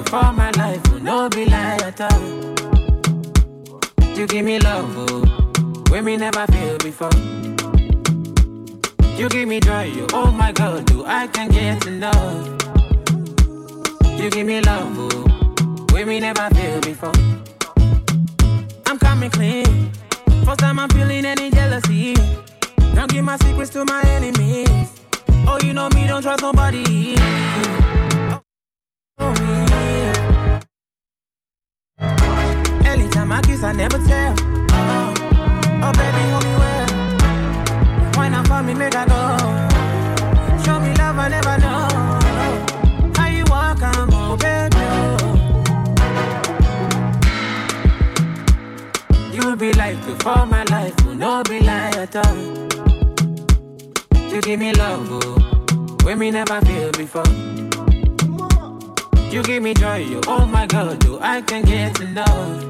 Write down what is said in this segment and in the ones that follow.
You for my life, will no be like at all. You give me love, oh, when me never feel before. You give me joy, oh, oh my God, do I can get enough? You give me love, oh, when me never feel before. I'm coming clean. First time I'm feeling any jealousy. Don't give my secrets to my enemies. Oh, you know me, don't trust nobody. Anytime I kiss, I never tell. Oh, oh baby, hold me well. Why not for me, make I go? Show me love, I never know. How you walk, I'm oh, baby. You be like the for my life, will no be like at. You give me love, oh, when me never feel before. You give me joy, you oh my God, do I can get enough?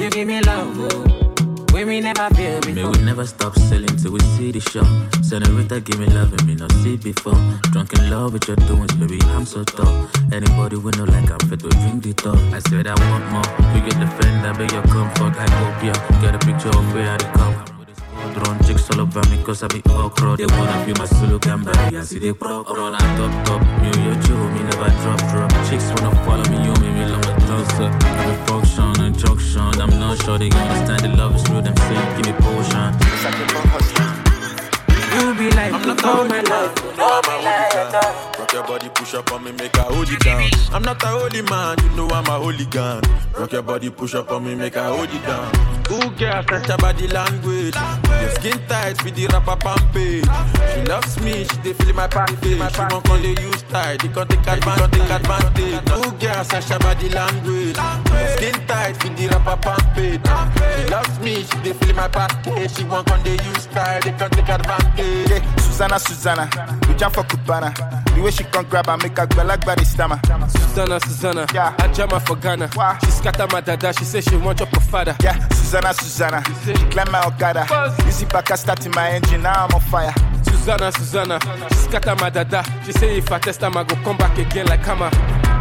You give me love, oh, when me never feel May before. we never stop selling till we see the show. Senorita, give me love and me not see before. Drunk in love with your doings, baby, I'm so tough. Anybody we know like I'm fit to drink the top. I said I want more. You get the friend, I beg your comfort. I hope you get a picture of where I come. Drone chicks all over me cause I be okra They wanna be my solo gamba I see they pro Run on top top and your me never drop drop. Chicks wanna follow me, you me, me love my close up Every function and junction. I'm not sure they gonna understand the love is real Them say give me potion. You be like the oh, for my life, will no be Rock your body, push up on me, make I hold you down. I'm not a holy man, you know I'm a hooligan. Rock your body, push up on me, make I hold you down. Ooh, girl, touch your body language. Your skin tight with the rapper pampe. She loves me, she dey feel my package. She won't call the use tight, they can take advantage. Take advantage. Ooh, girl, touch your body language. Your skin tight with the rapper pampe. She loves me, she dey feel my package. She won't call the use tight, they can take advantage. Susanna, Susanna, we jump for Cubana. The way she can't grab and make her girl like body stammer. Susanna, Susanna, Yeah. I jam her for Ghana. Why? She scatter my dada, she say she want your father. Yeah, Susanna, Susanna, she climb my Okada. Easy back, I starting my engine, now I'm on fire. Susanna, Susanna, she scatter my dada. She say if I test time, I go come back again like hammer.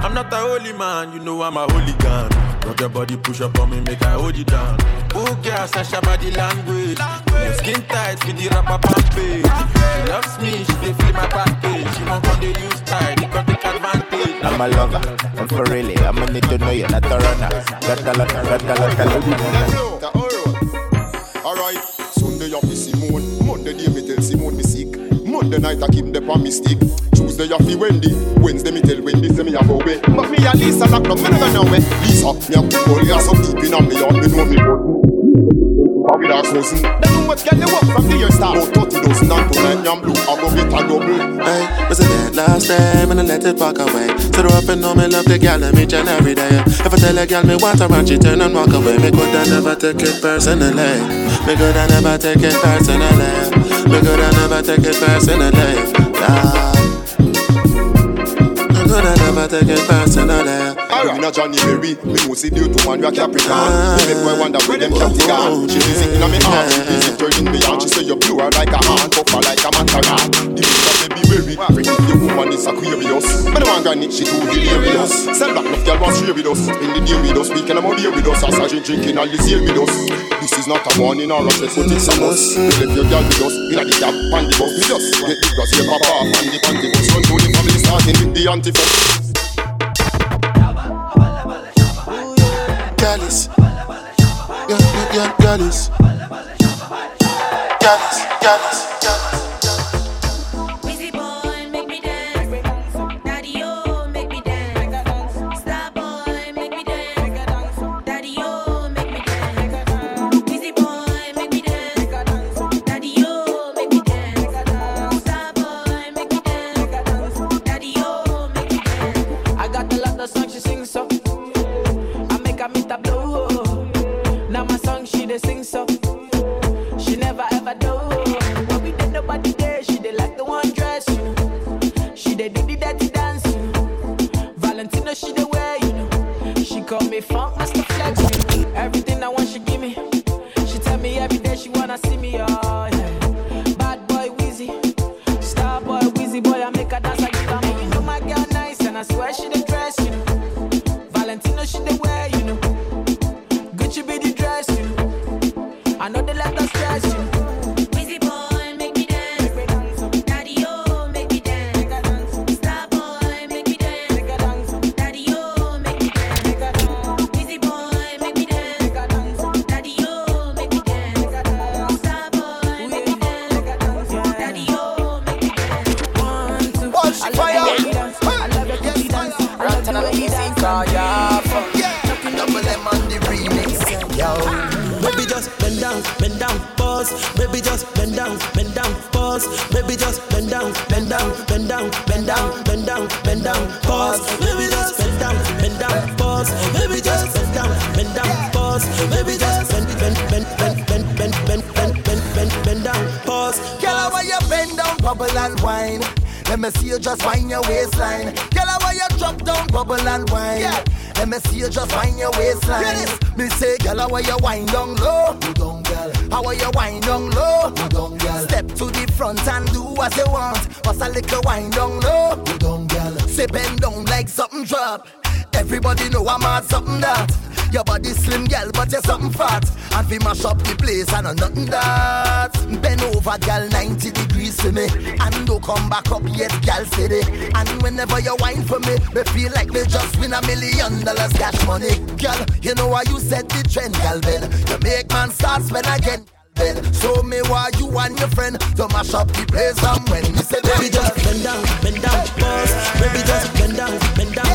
I'm not a holy man, you know I'm a hooligan. Rock your body, push up on me, make I hold you down. Ooh, girl, Sasha body language. Your skin tight with the rapper pampe. She loves me, she dey feel my package. She won't come the use tight, they can take advantage. I'm a lover, and for really, I'ma need to know you're not a runner. Got a lot, got a lot, got a lot. Alright, Sunday I fi Simone, Monday day me tell Simone me sick. Monday night I keep the on me stick. Tuesday I fi Wendy, Wednesday me tell Wendy say me a go away. But me a Lisa lock up, me never know where. Lisa, me a put all your some deep in on me heart, me know me How with our cousin? They know what get the work from the year start. About 30 dozen and tonight I'm blue, I go get a double. Hey, was it that last time and I let it walk away? So up and know me love the girl I'm each and every day. If I tell a girl me want her and she turn and walk away, me could I never take it personally. Me could I never take it personally. Me could I never take it personally. Yeah. Me could I never take it personally. Alright. Me a Johnny Berry, me see due to man you a Capricorn. Me make boy wonder where them gone. She visit inna me heart, her in me heart. She say you her like a hand, tougher like a mantaran. The a baby berry, freak if your woman is Aquarius. Me no want granny, she too hilarious. Sell back enough girl want share with us, spend the day with us, weekend I'm out here with us. As I drink drinking all this year with us. This is not a warning or a test, but it's a must. Left your girl with us, inna the cab, and the bus with us. Get the grass, your papa and the panty bus. Run to the family, starting with the antifuck. Yeah, yeah, Gallus. Gallus, Gallus, Gallus. She call we mash up the place, and I'm nothing that. Bend over, girl, 90 degrees for me. And don't come back up yet, girl, steady. And whenever you whine for me, me feel like me just win a million dollars cash money. Girl, you know why you set the trend, girl, Ben. You make man start spend again. Show me why you and your friend to mash up the place and when me say Baby just bend down, bend down, pause. Baby just bend down, bend down,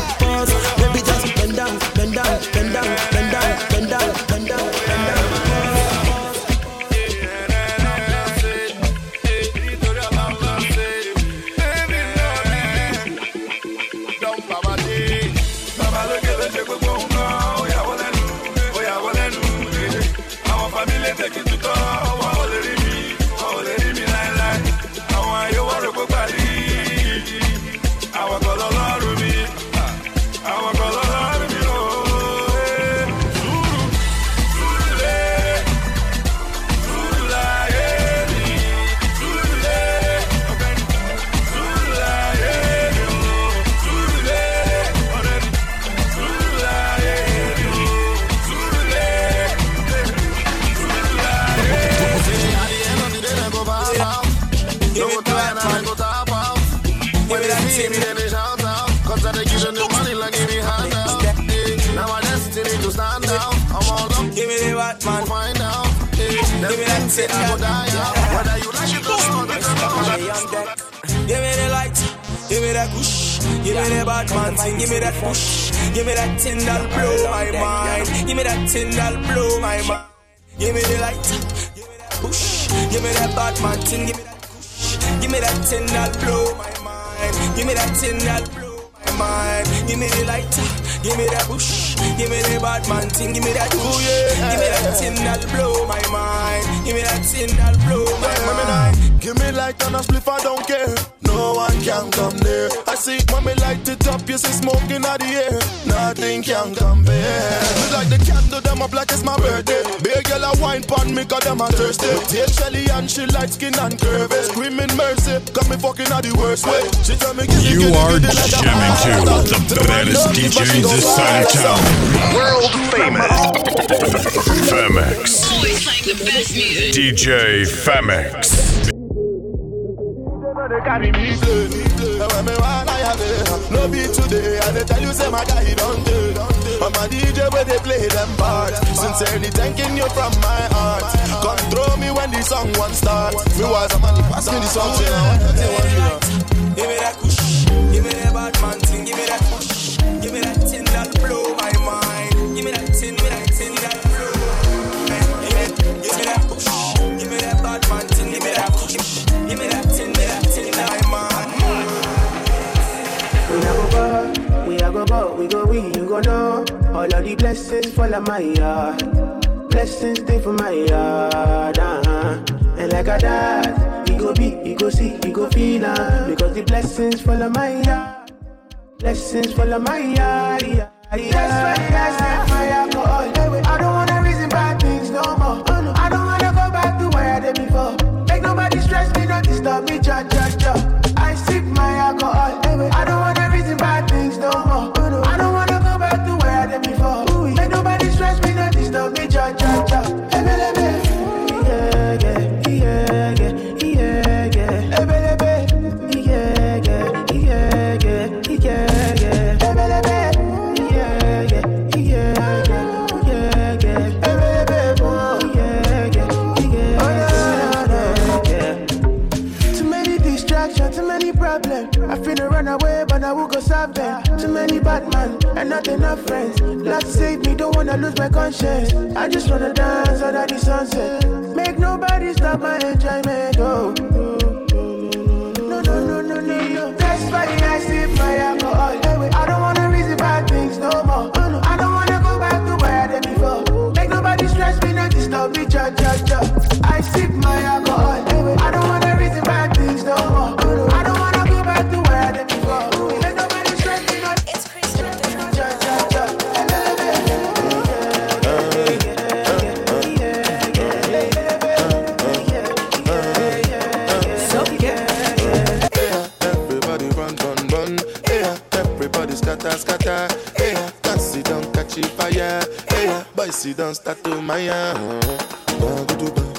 Give me that push. Give me that thing that'll blow my mind. Give me that thing that'll blow my mind. Cause them a thirsty. Take Shelly and she light skin and curvy. Screaming mercy, got me fucking out the worst way. She tell me, give You are jamming to the baddest DJ this side of town. World famous. Femix. Always playing the best music. DJ Femix. carry me play. When me wanna have it, no be today. And they tell you say my guy don't do. I'm a DJ where they play them parts. Sincerely thanking you from my heart. Control me when the song one start. Me was a man, pass me the song. say, I want to, I want. Give me that push. Give me that Batman thing. Give me that push. Give me that thing that'll blow my mind. Give me that thing, give me that thing that'll blow. Give me, give me that push. Give me that Batman thing. Give me that push. Give me that thing, me that thing that my We a go go, we a go go, we go we, you go know. All of the blessings fall on my yard. Blessings stay for my yard, uh-huh. And like I dad, you go be, you go see, you go feel uh, Because the blessings follow my heart. Blessings follow my heart. Yeah, yeah. That's that's. friends. Love save me, don't wanna lose my conscience. I just wanna dance under the sunset. Make nobody stop my enjoyment, oh. don't start to my own.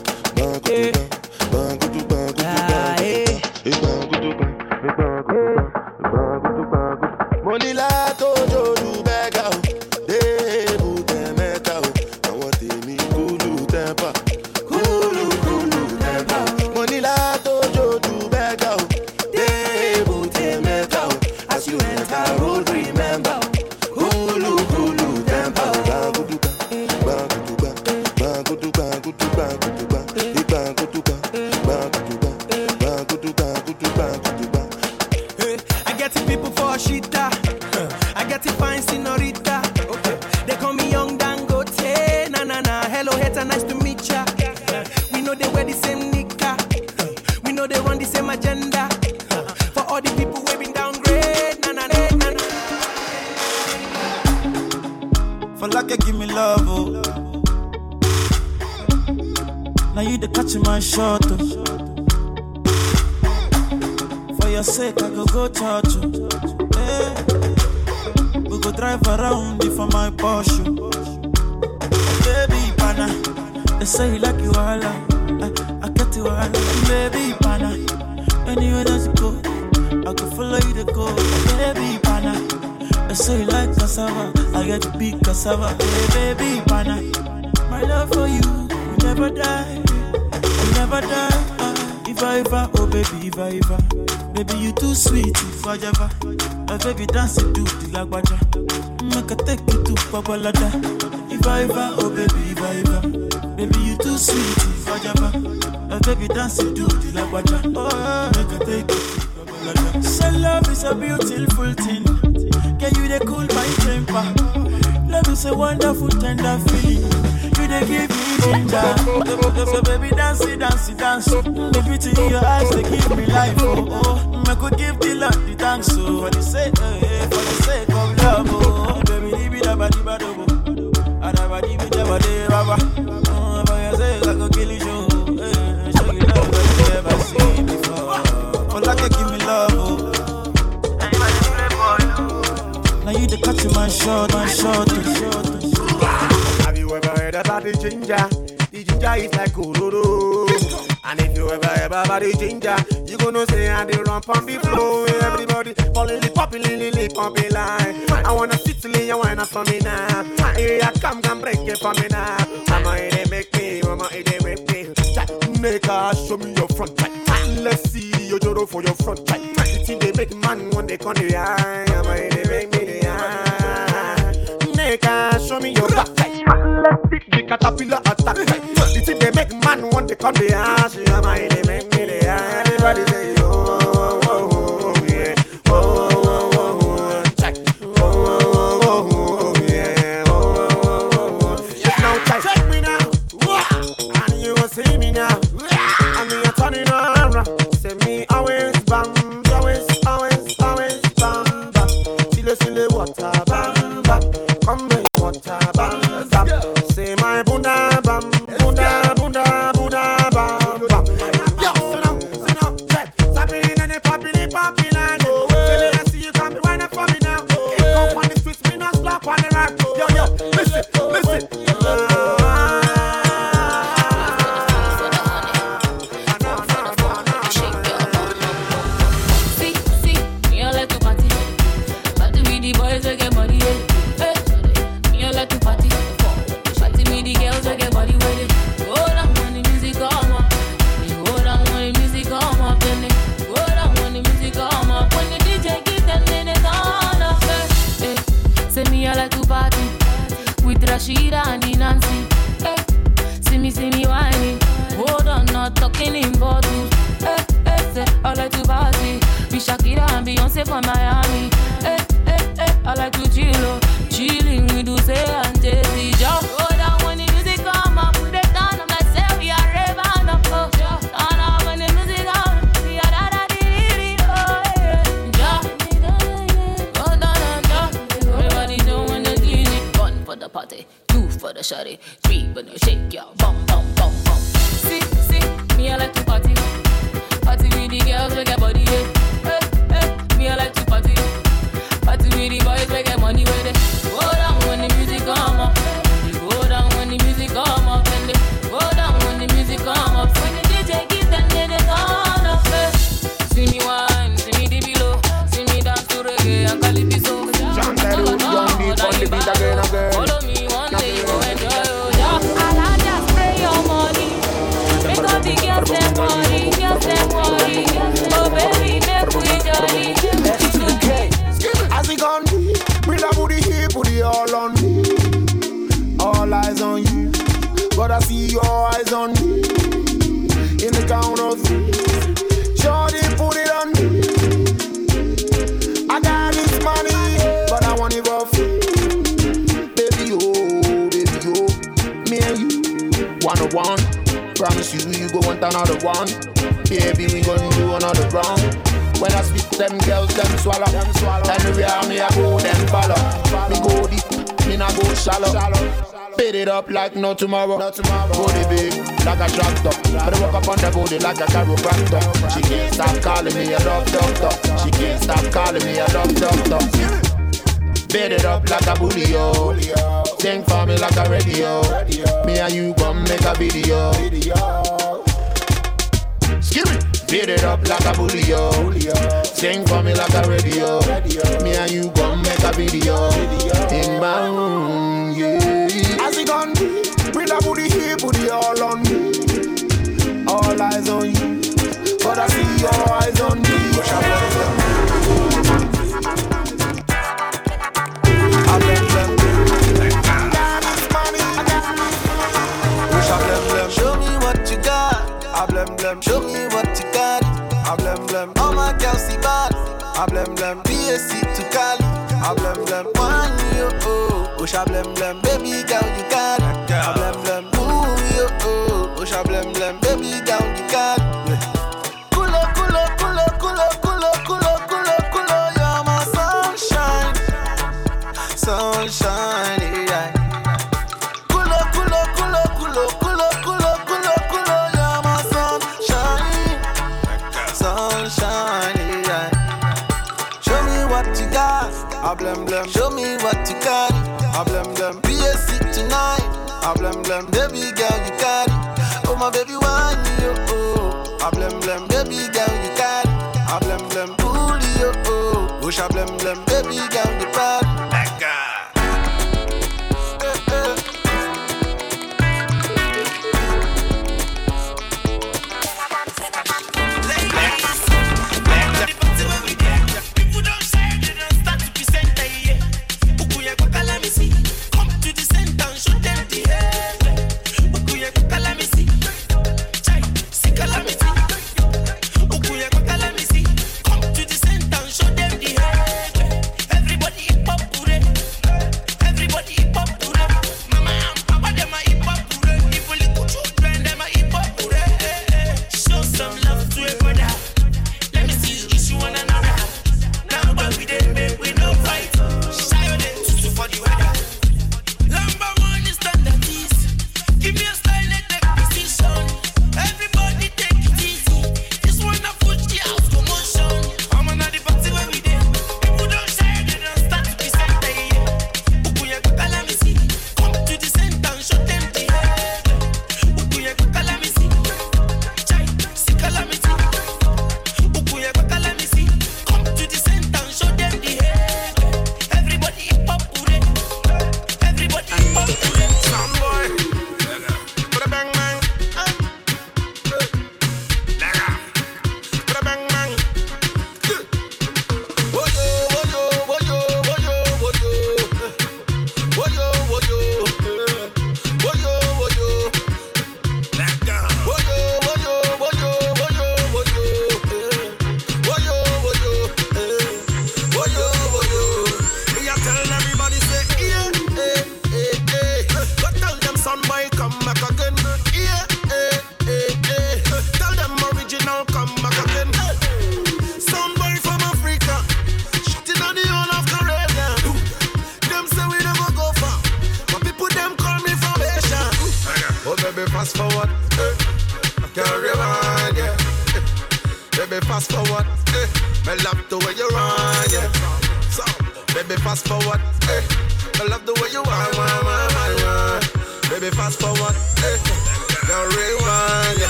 want be like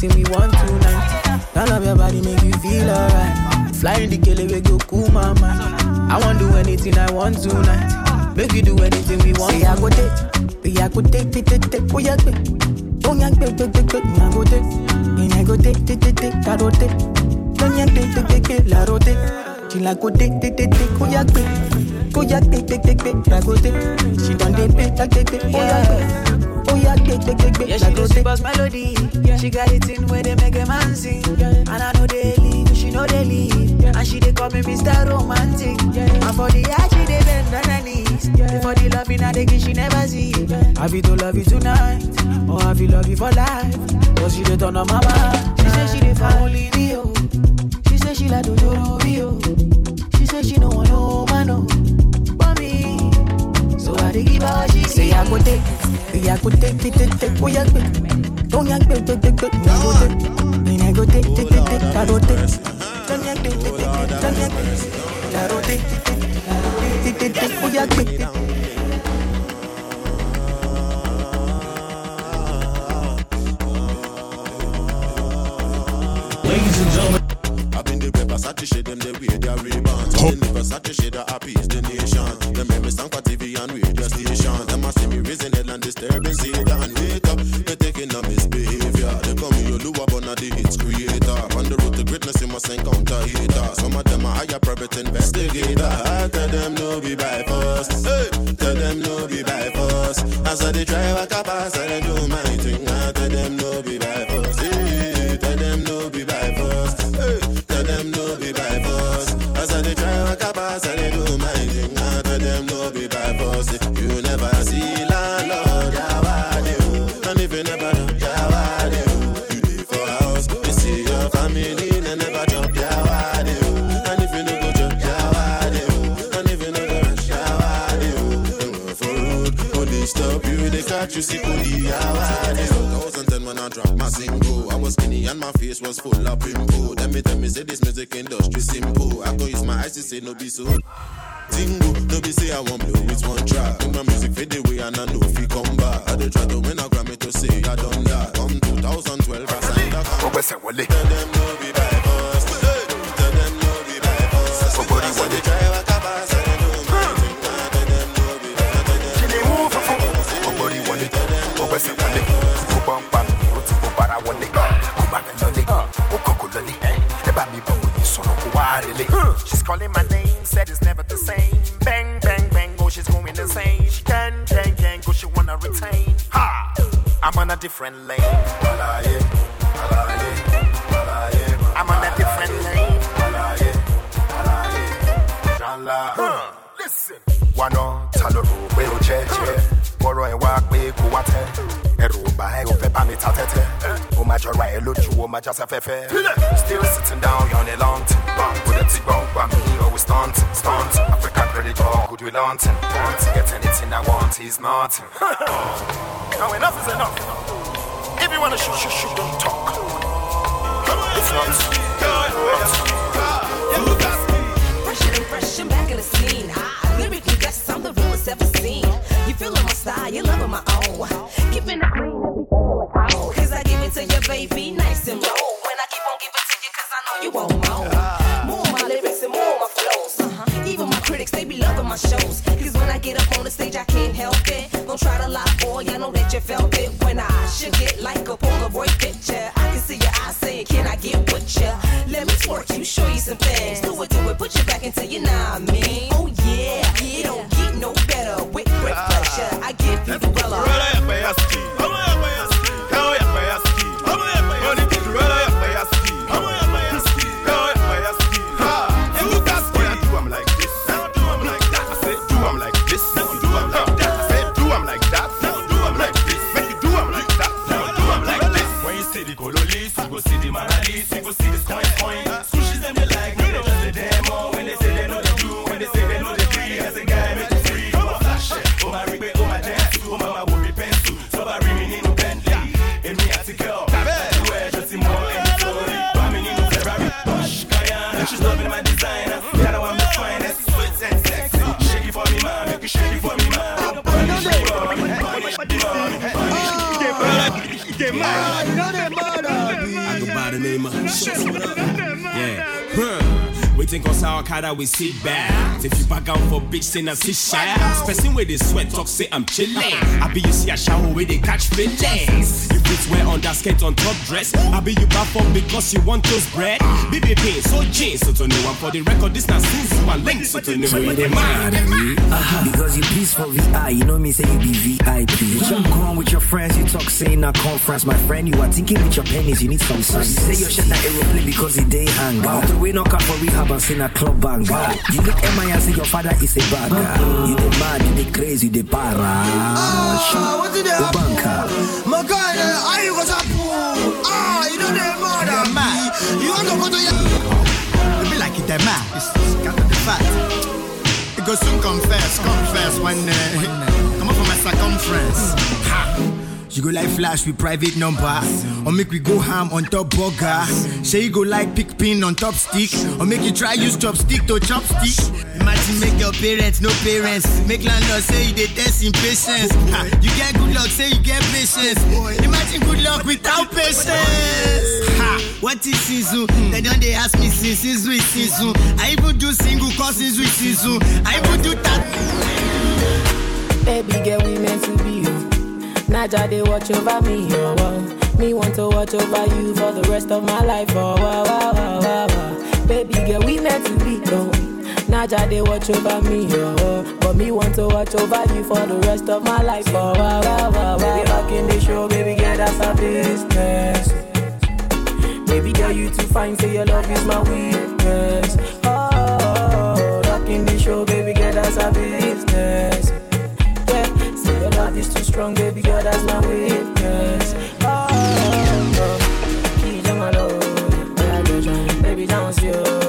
wetin we want tonight. Turn up your body, make you feel alright. Fly in the kelebe go cool my mind. I want do anything I want tonight. Make you do anything we want. Say I go take, we I go take, take take, date, we I go. Oh yeah, take take, date, me I go take, me I go take, take take, date, I go date. Oh yeah, take, date, date, la go date. She like go take, take take, date, we I go. Go take, take take, date, I go date. She done date, take take, date, we I go body a take, take, take. Yeah, she knows she melody. Yeah. She got it in where they make a man sing. Yeah. And I know they leave, she know they leave. Yeah. And she they call me Mr. Romantic. Yeah. And for the art, she they bend and her knees. Yeah. For the love I they give, she never see. Yeah. I feel to love you tonight. or I feel love you for life. Cause she they turn on my mind. She say she they family, oh. She say she like to do, I could take, take, take, go àgbè àgùntè gbèdégbè ó yá gbè ó yá gbèdégbè ó yá gbè. tell them no be by force. Hey, tell them no be by force. As I they try, a can pass, I do my thing. I tell them no be by so. Tingo, no be say I want blow with one track. My music fade away and I know if he come back. I dey try to win a Ha! we sit back. If you back out for big sin and sit shy. Person with the sweat talk say I'm chilling. I be you see a shower where they catch feelings. You fit wear underskirt on top dress. I be you back up because you want those bread. BBP, so J, so to know one for the record. This now Suzu one link, so to know So you what dey they mad at me? Because you peaceful for VI, you know me say you be VIP. You jump on with your friends, you talk saying a conference. My friend, you are thinking with your pennies, you need some sense. You say your shit that aeroplane because it day hang out. The way knock out for rehab and sing a club banger. You look MI and say your father is a bagger. You dey mad, you dey crazy, you dey para. Ah, what did they The happen? banker. My God, uh, how you go to Ah, you know they're mad at me. You want to go to your... It be like it them mad. It's got to the fact. Go soon confess, confess when uh, come up from my circumference. Ha. You go like flash with private number, or make we go ham on top burger. Say you go like pick pin on top stick, or make you try use chopstick to chopstick. Imagine make your parents no parents, make landlord say you dey test impatience. Ha. You get good luck, say you get patience. Imagine good luck without patience. Ha. What is season? They don't they ask me since season is season. I even do single cause season is season. I even do that. Baby girl, we meant to be you. Naja, they watch over me, oh, wow. Me want to watch over you for the rest of my life, oh, wow, wow, wow, wow, wow. Baby girl, we meant to be, oh. Naja, they watch over me, oh, oh. But me want to watch over you for the rest of my life, oh, wow, wow, wow, wow. Baby, back in the show, baby girl, that's our business. Baby girl, you too fine, say your love is my weakness. Oh, rock in the show, baby girl, that's our business. Yeah, say your love is too strong, baby girl, that's my weakness. Oh, oh. oh yeah, baby, dance you.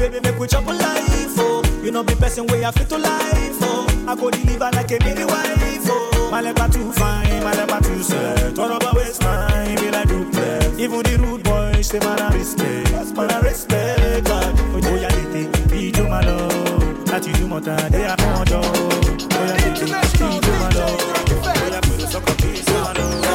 Baby, make we chop a life, oh. You know, be person way I fit to life, oh. I go deliver like a baby wife, oh. My leper too fine, my leper too set. Turn up a waistline, be like duplex. Even the rude boys, they man a respect, man a respect. God, oh yeah, they think, be to my love. That you do more than they are more job. Oh yeah, they think, be to my love. Oh yeah, put us up a my love.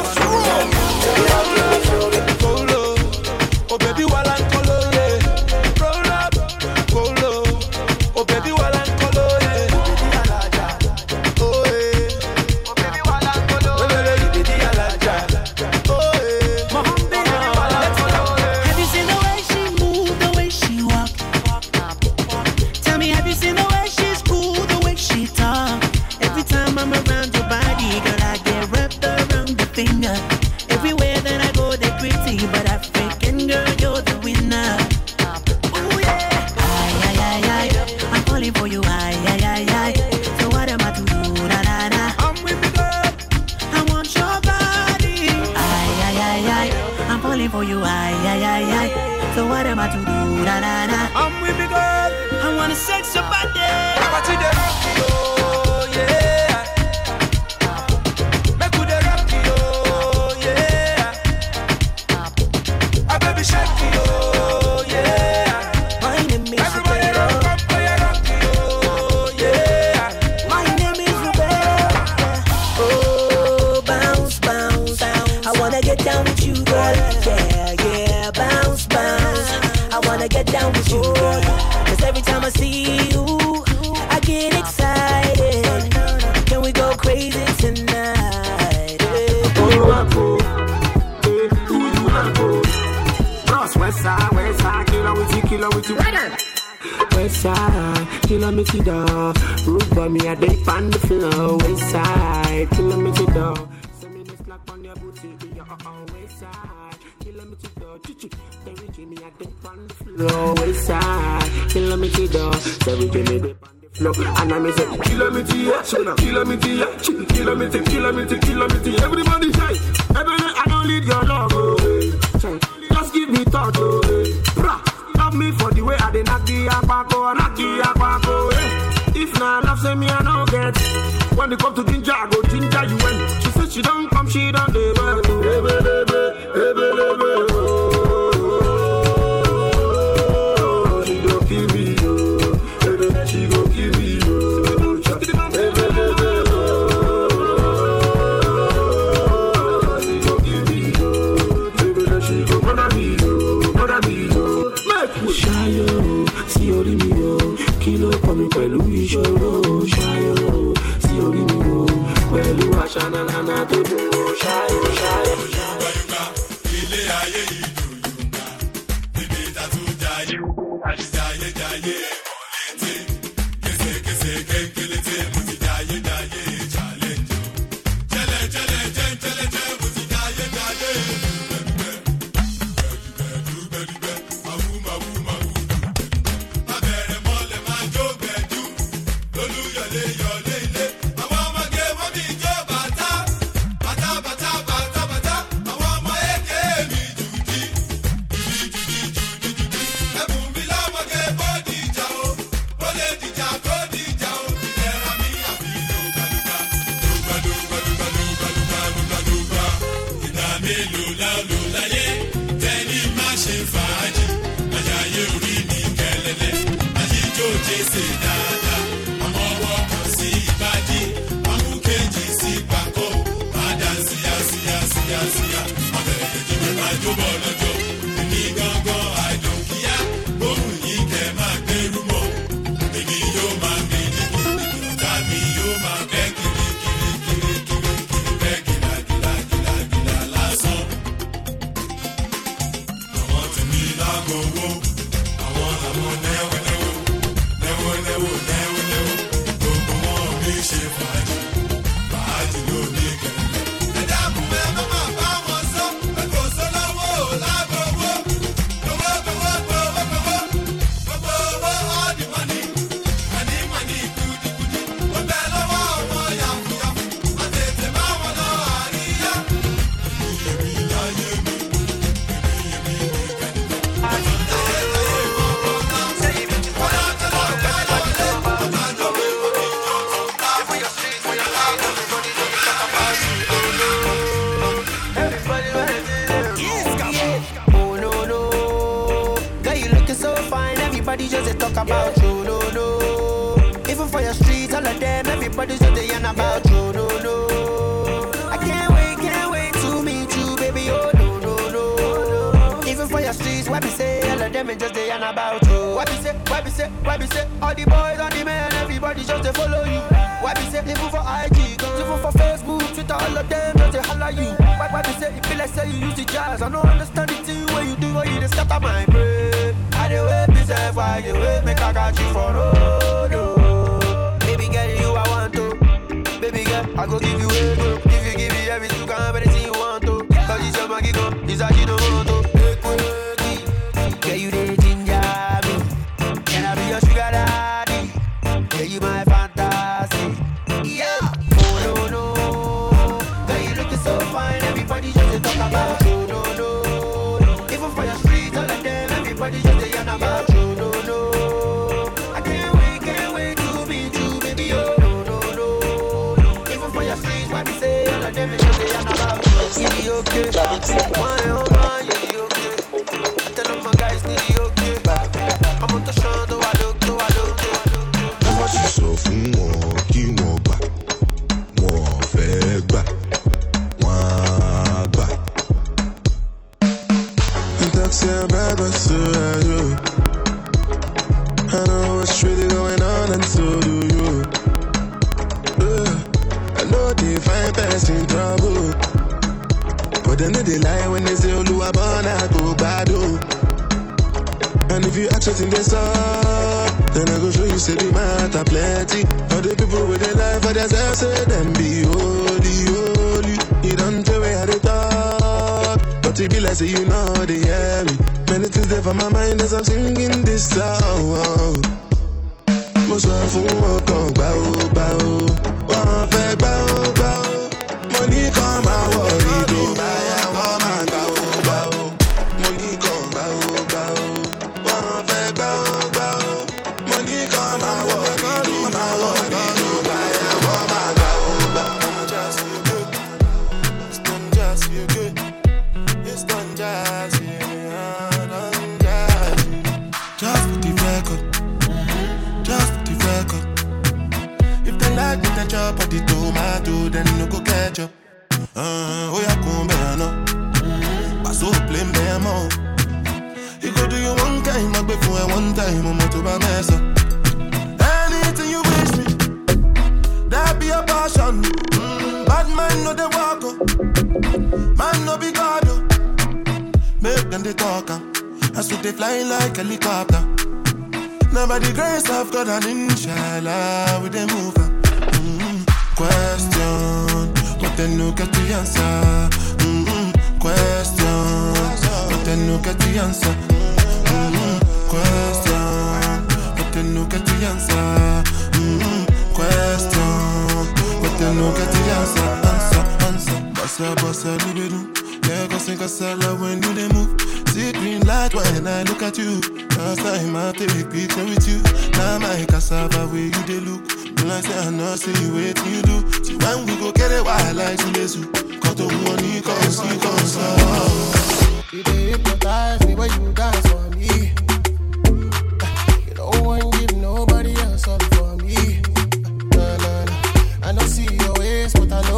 Kejì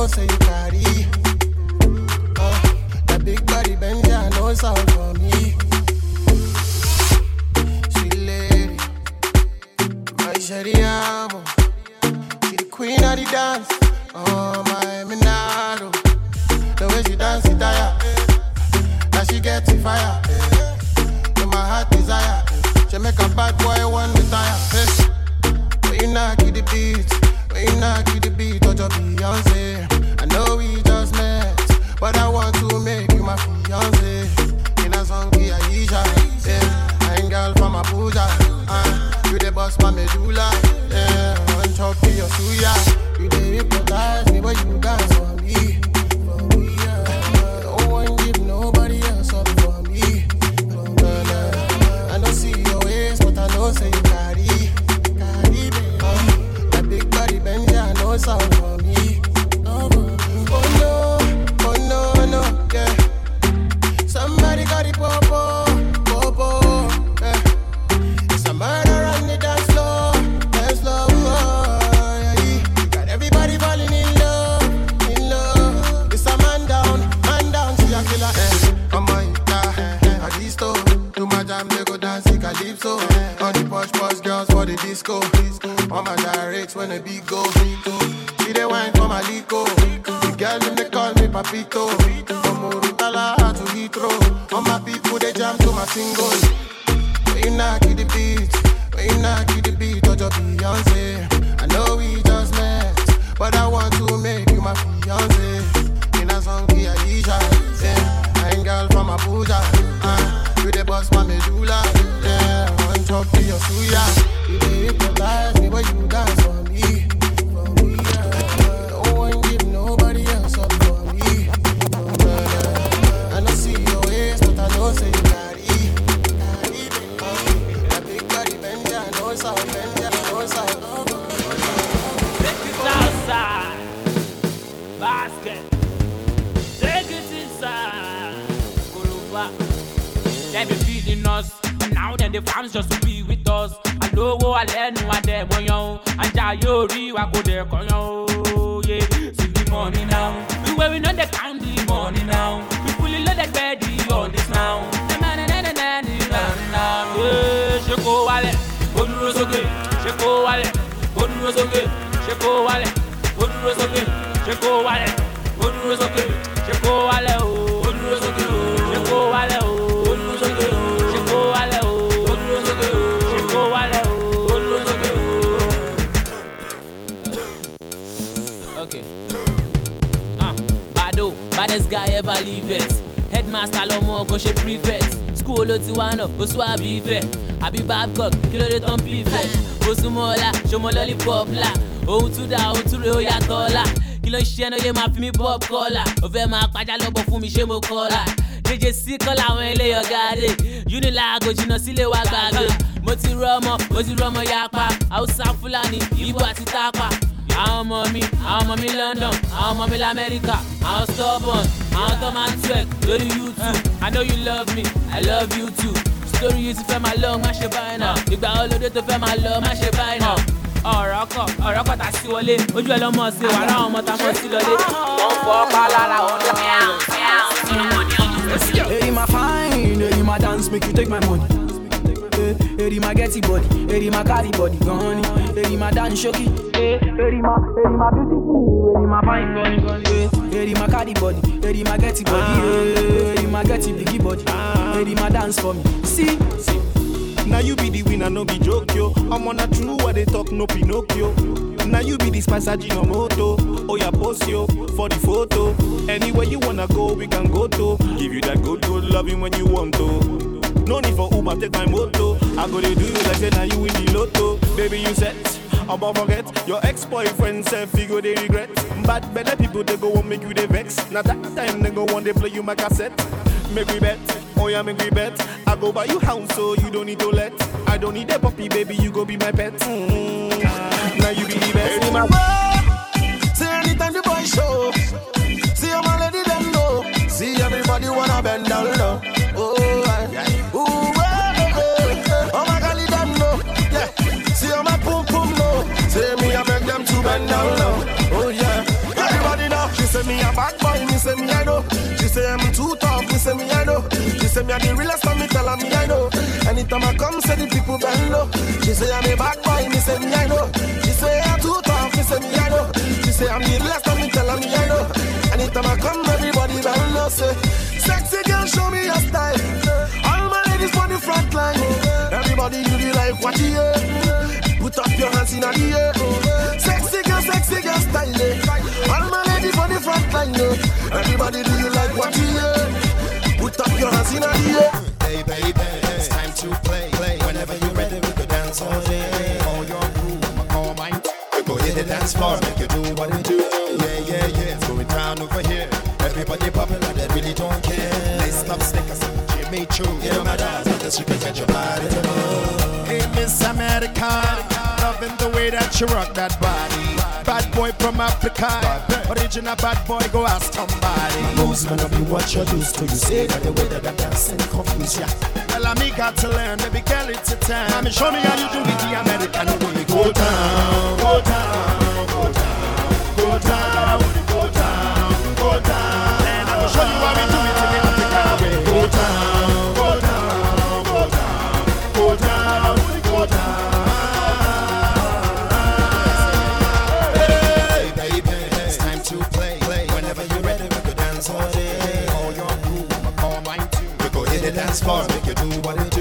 say you carry. Oh, that big body bend, I know it's for me. Sweet lady, my shady She the queen of the dance. Mo kọ́là? Jẹjẹ sí kọ́ làwọn ilé ọ̀gá dé. Unilag jìnnà sílé wa gbàgbé. Mo ti rọ́mọ, mo ti rọ́mọ yapa. Hausa Fúlàní, Ibo àti Tápà àwọn ọmọ mi àwọn ọmọ mi london àwọn ọmọ mi lamẹ́ríkà àwọn stubborn àwọn tó máa ń twerk lórí youtube i know you love me i love you too story yìí ti fẹ́ máa lọ má ṣe báyìí náà ìgbà olóde tó fẹ́ máa lọ má ṣe báyìí náà ọ̀rọ̀ kọ̀ ọ̀rọ̀ kọ̀ tà sí wọlé ojú ẹ̀ lọ́mọ sí wàrà àwọn ọmọ tá fọ́ sí lọlé wọ́n fọ́ pa lára wọn lọ. Hey, my fine, hey, my dance, make you take my money. Hey, my getty body, hey, my carry body, gone. Hey, my dance, shoki. Hey, my, hey, my beautiful, hey, my fine, gone, hey, my carry body, hey, my getty body, hey, my getty biggie body. Hey, my dance for me. See, see. Now you be the winner, no be joke yo. I'm on a true what they talk, no Pinocchio. Now you be the spice moto. Oh yeah, post yo for the photo. Anywhere you wanna go, we can go to. Give you that good, good loving when you want to. No need for Uber, take my moto. I go to do you like say now you win the lotto. Baby, you set. I'm about forget your ex-boyfriend said figure they regret. Bad better people they go and make you they vex. Now that time they go want they play you my cassette. Make we bet, oh yeah, make we bet. I go buy you house so you don't need to let. I don't need a puppy, baby, you go be my pet. Mm. Now you be the best. See anytime the boy show. The realest. and Me tell me I know. Anytime I come, say the people bend low. She say I'm a bad boy. Me say me I know. She say I'm too tough. Me say me I know. She say I'm the realest. and Me tell me I know. Anytime I come, everybody bend low. Say, sexy girl, show me your style. All my ladies on the front line. Everybody do the like what you hear. Put up your hands in the air. Sexy girl, sexy girl style. All my ladies on the front line. Everybody do you like what you hear. Put up your hands in the air. Hey baby, it's time to play. play. Whenever you're ready, we could dance all day. All your groove, all mine. We go hit the dance floor, make you do what you do. Yeah, yeah, yeah, it's going down over here. Everybody popping like they really don't care. Let's stop stickers, Jimmy Choo. You know my dance, because you can get your body to move. Hey Miss America, loving the way that you rock that body. Bad boy from Africa, original bad boy, go ask somebody. Moves gonna be what you're used to. You say that the way that I dance and confuse ya. Well, I me got to learn, baby girl, it's a time. Mommy, show me how you do it, the American way. Go down, go down, go down, go down, go down, go down. And I'll show you how we do it in the African way. Go down, floor, make you do what you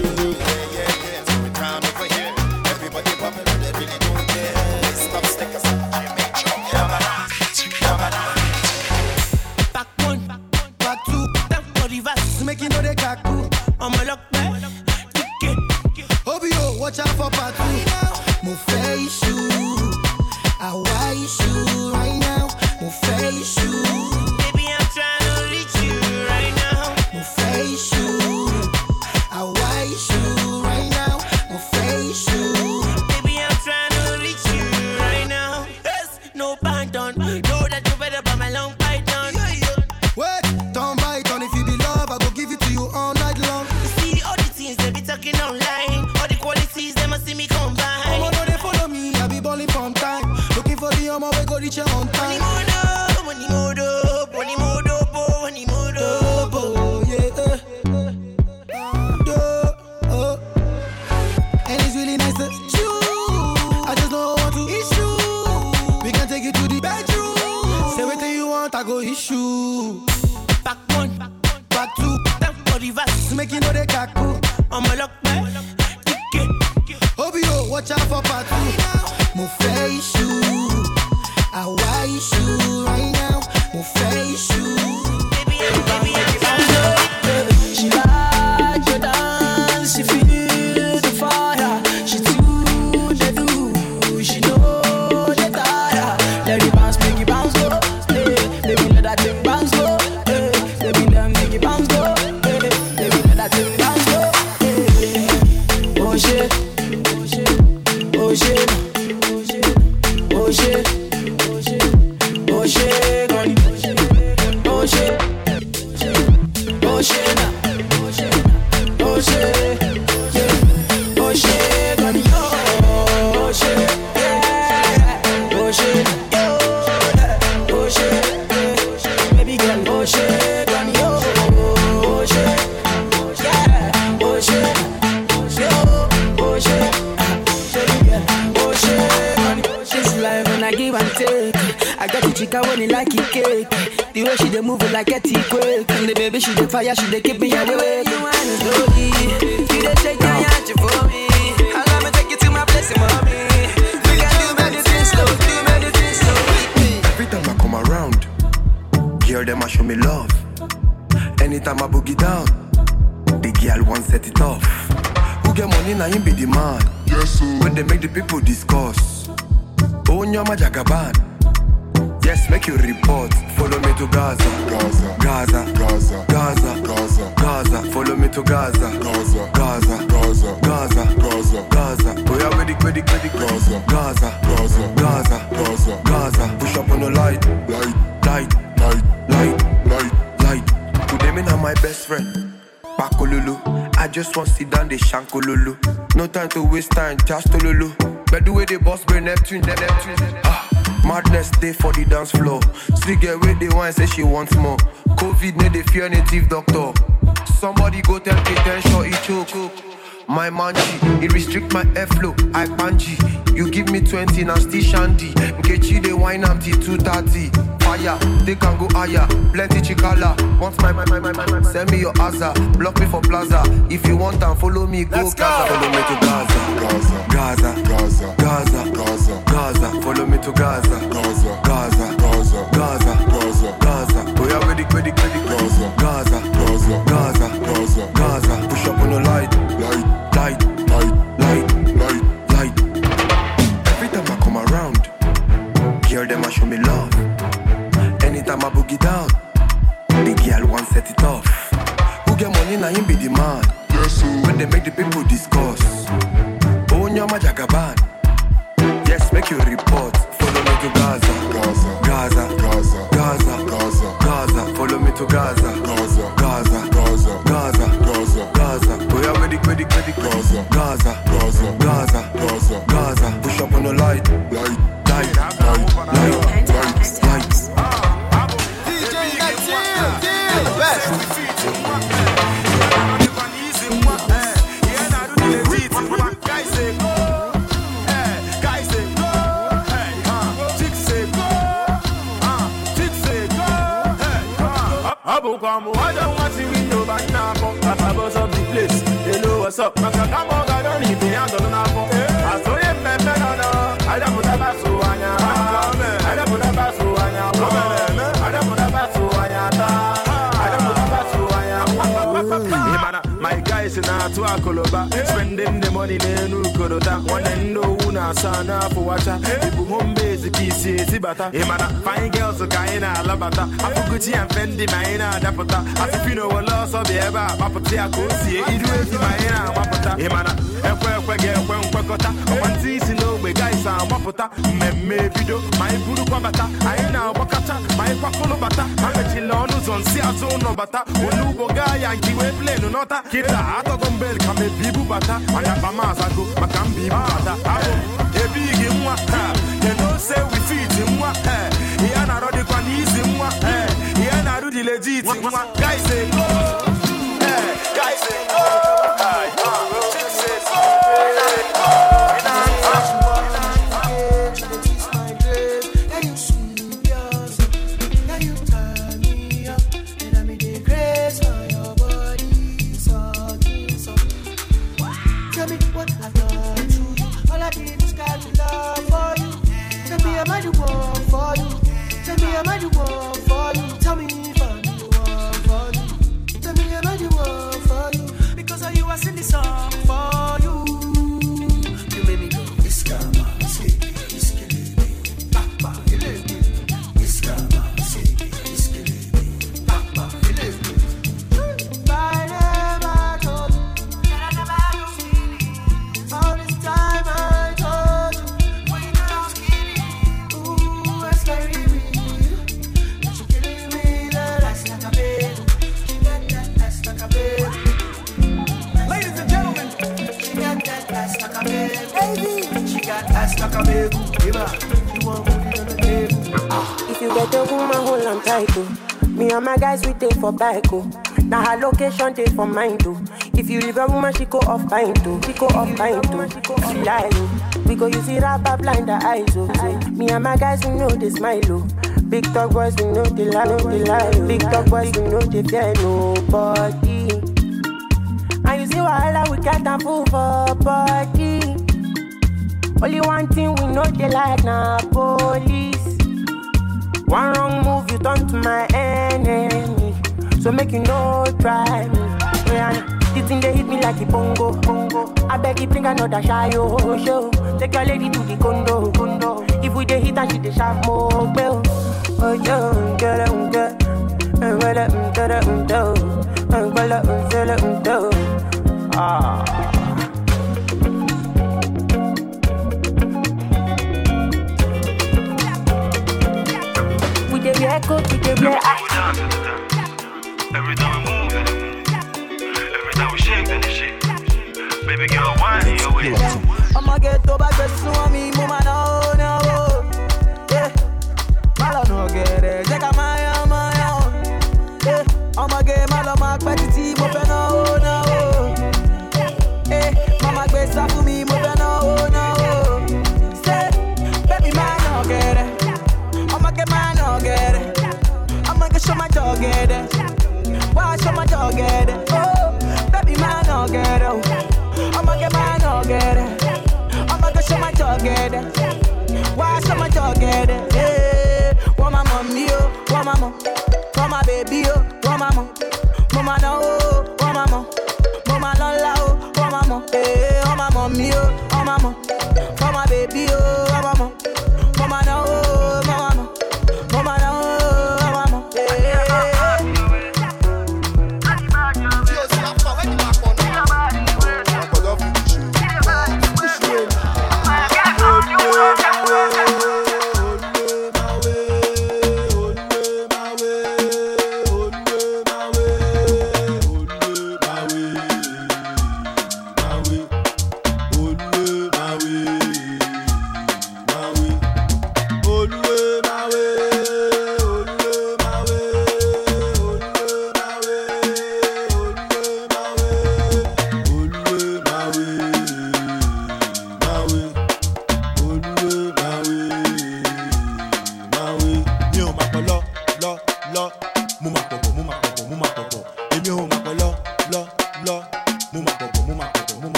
my best friend. Bakololo. I just want to sit down the shankololo. No time to waste time, just to lolo. But the way they boss brain Neptune, them Neptune. Ah, madness day for the dance floor. Still get where they want, say she wants more. COVID, need the fear native doctor. Somebody go tell potential, he choke. My manji, it restrict my airflow. I panji. You give me 20, now still shandy. Nkechi, they wine am till 230. Fire, they can go higher. Plenty chikala. Want my, my, my, my, my, my. Send me your Aza. Block me for plaza. If you want and follow me, go Let's go. Gaza. Follow me to Gaza. Gaza. Gaza. Gaza. Gaza. Gaza. Follow me to Gaza. Gaza. Gaza. Gaza. Gaza. Gaza. Gaza. Oh yeah, ready, ready, ready. Gaza. Gaza. Gaza. Gaza. Gaza. A show me love. Anytime I boogie down, the girl want set it off. Who get money now him be the man. Yes, when they make the people discuss. To a Spending the money ne nu korota no una sana for wacha Ibu mombe zikisi zibata man, fine girls so kaina labata Afu Gucci and Fendi maina dapota Asipino wala so bieba Papoti akosi Idu ezi maina wapota Hey man, ekwe ekwe ge ekwe nkwe kota Okwanti isi n'ogbe guys a wapota Mmemme bido Ma iburu kwa bata. Anyị na-agbakọta ma ịkwakọlụ bata ma mechila ọnụ ụzọ nsị azụ ụlọ bata onugbo gaa ya nke wee plenu nọta kịta atọgo mbel ka mebi ibu bata anya bamazago maka mba ibu bata abụ ebighị nwa ha kenose wifit nwa eh, ihe na-arụ dịkwa n'izi nwa ihe na-arụ dị legit nwa guys dey go for bike, oh. Now her location, take for mine, too. Oh. If you leave a woman, she go off pine, too. Oh. She go off pine, too. Oh. She lie, oh. We go use it rapper blind the eyes, oh. Say, me and my guys, we know they smile, oh. Big dog boys, we know they lie, know they lie. Oh. Big dog boys, we know they fear nobody. And you see why we get a fool for body. Only one thing we know they like na police. One wrong move, you turn to my enemy. So make you no try me. Yeah, this thing they hit me like a bongo, bongo. I beg you bring another shy oh, show. Take your lady to the condo, condo. If we dey hit and she dey sharp more, bell. Oh yo, get it, get it. Get it, get it, get it, get it, Ah. We dey wear coat, we dey wear in. I'ma get to back to show me, mama, no, no. Yeah. Malo no get it, check out my own, my own. Yeah. I'ma get malo, my petty, mo fe no, no. Yeah. Mama, gbé sá fún mi, mo fe no, no. Say, baby, man, no get it. I'ma get man, no get it. I'ma get show my dog get it. Why show my dog get it? Oh, baby, man, no get it. I'ma get man, no get it. I'ma go show my dog get it. Why show my dog get it? Hey, want my mommy, oh, want my mom, want my baby, oh, want my mom, mama no, oh, want my mom, mama lola, oh, want my mom, hey, want my mommy, oh, want my mom, want my baby, oh,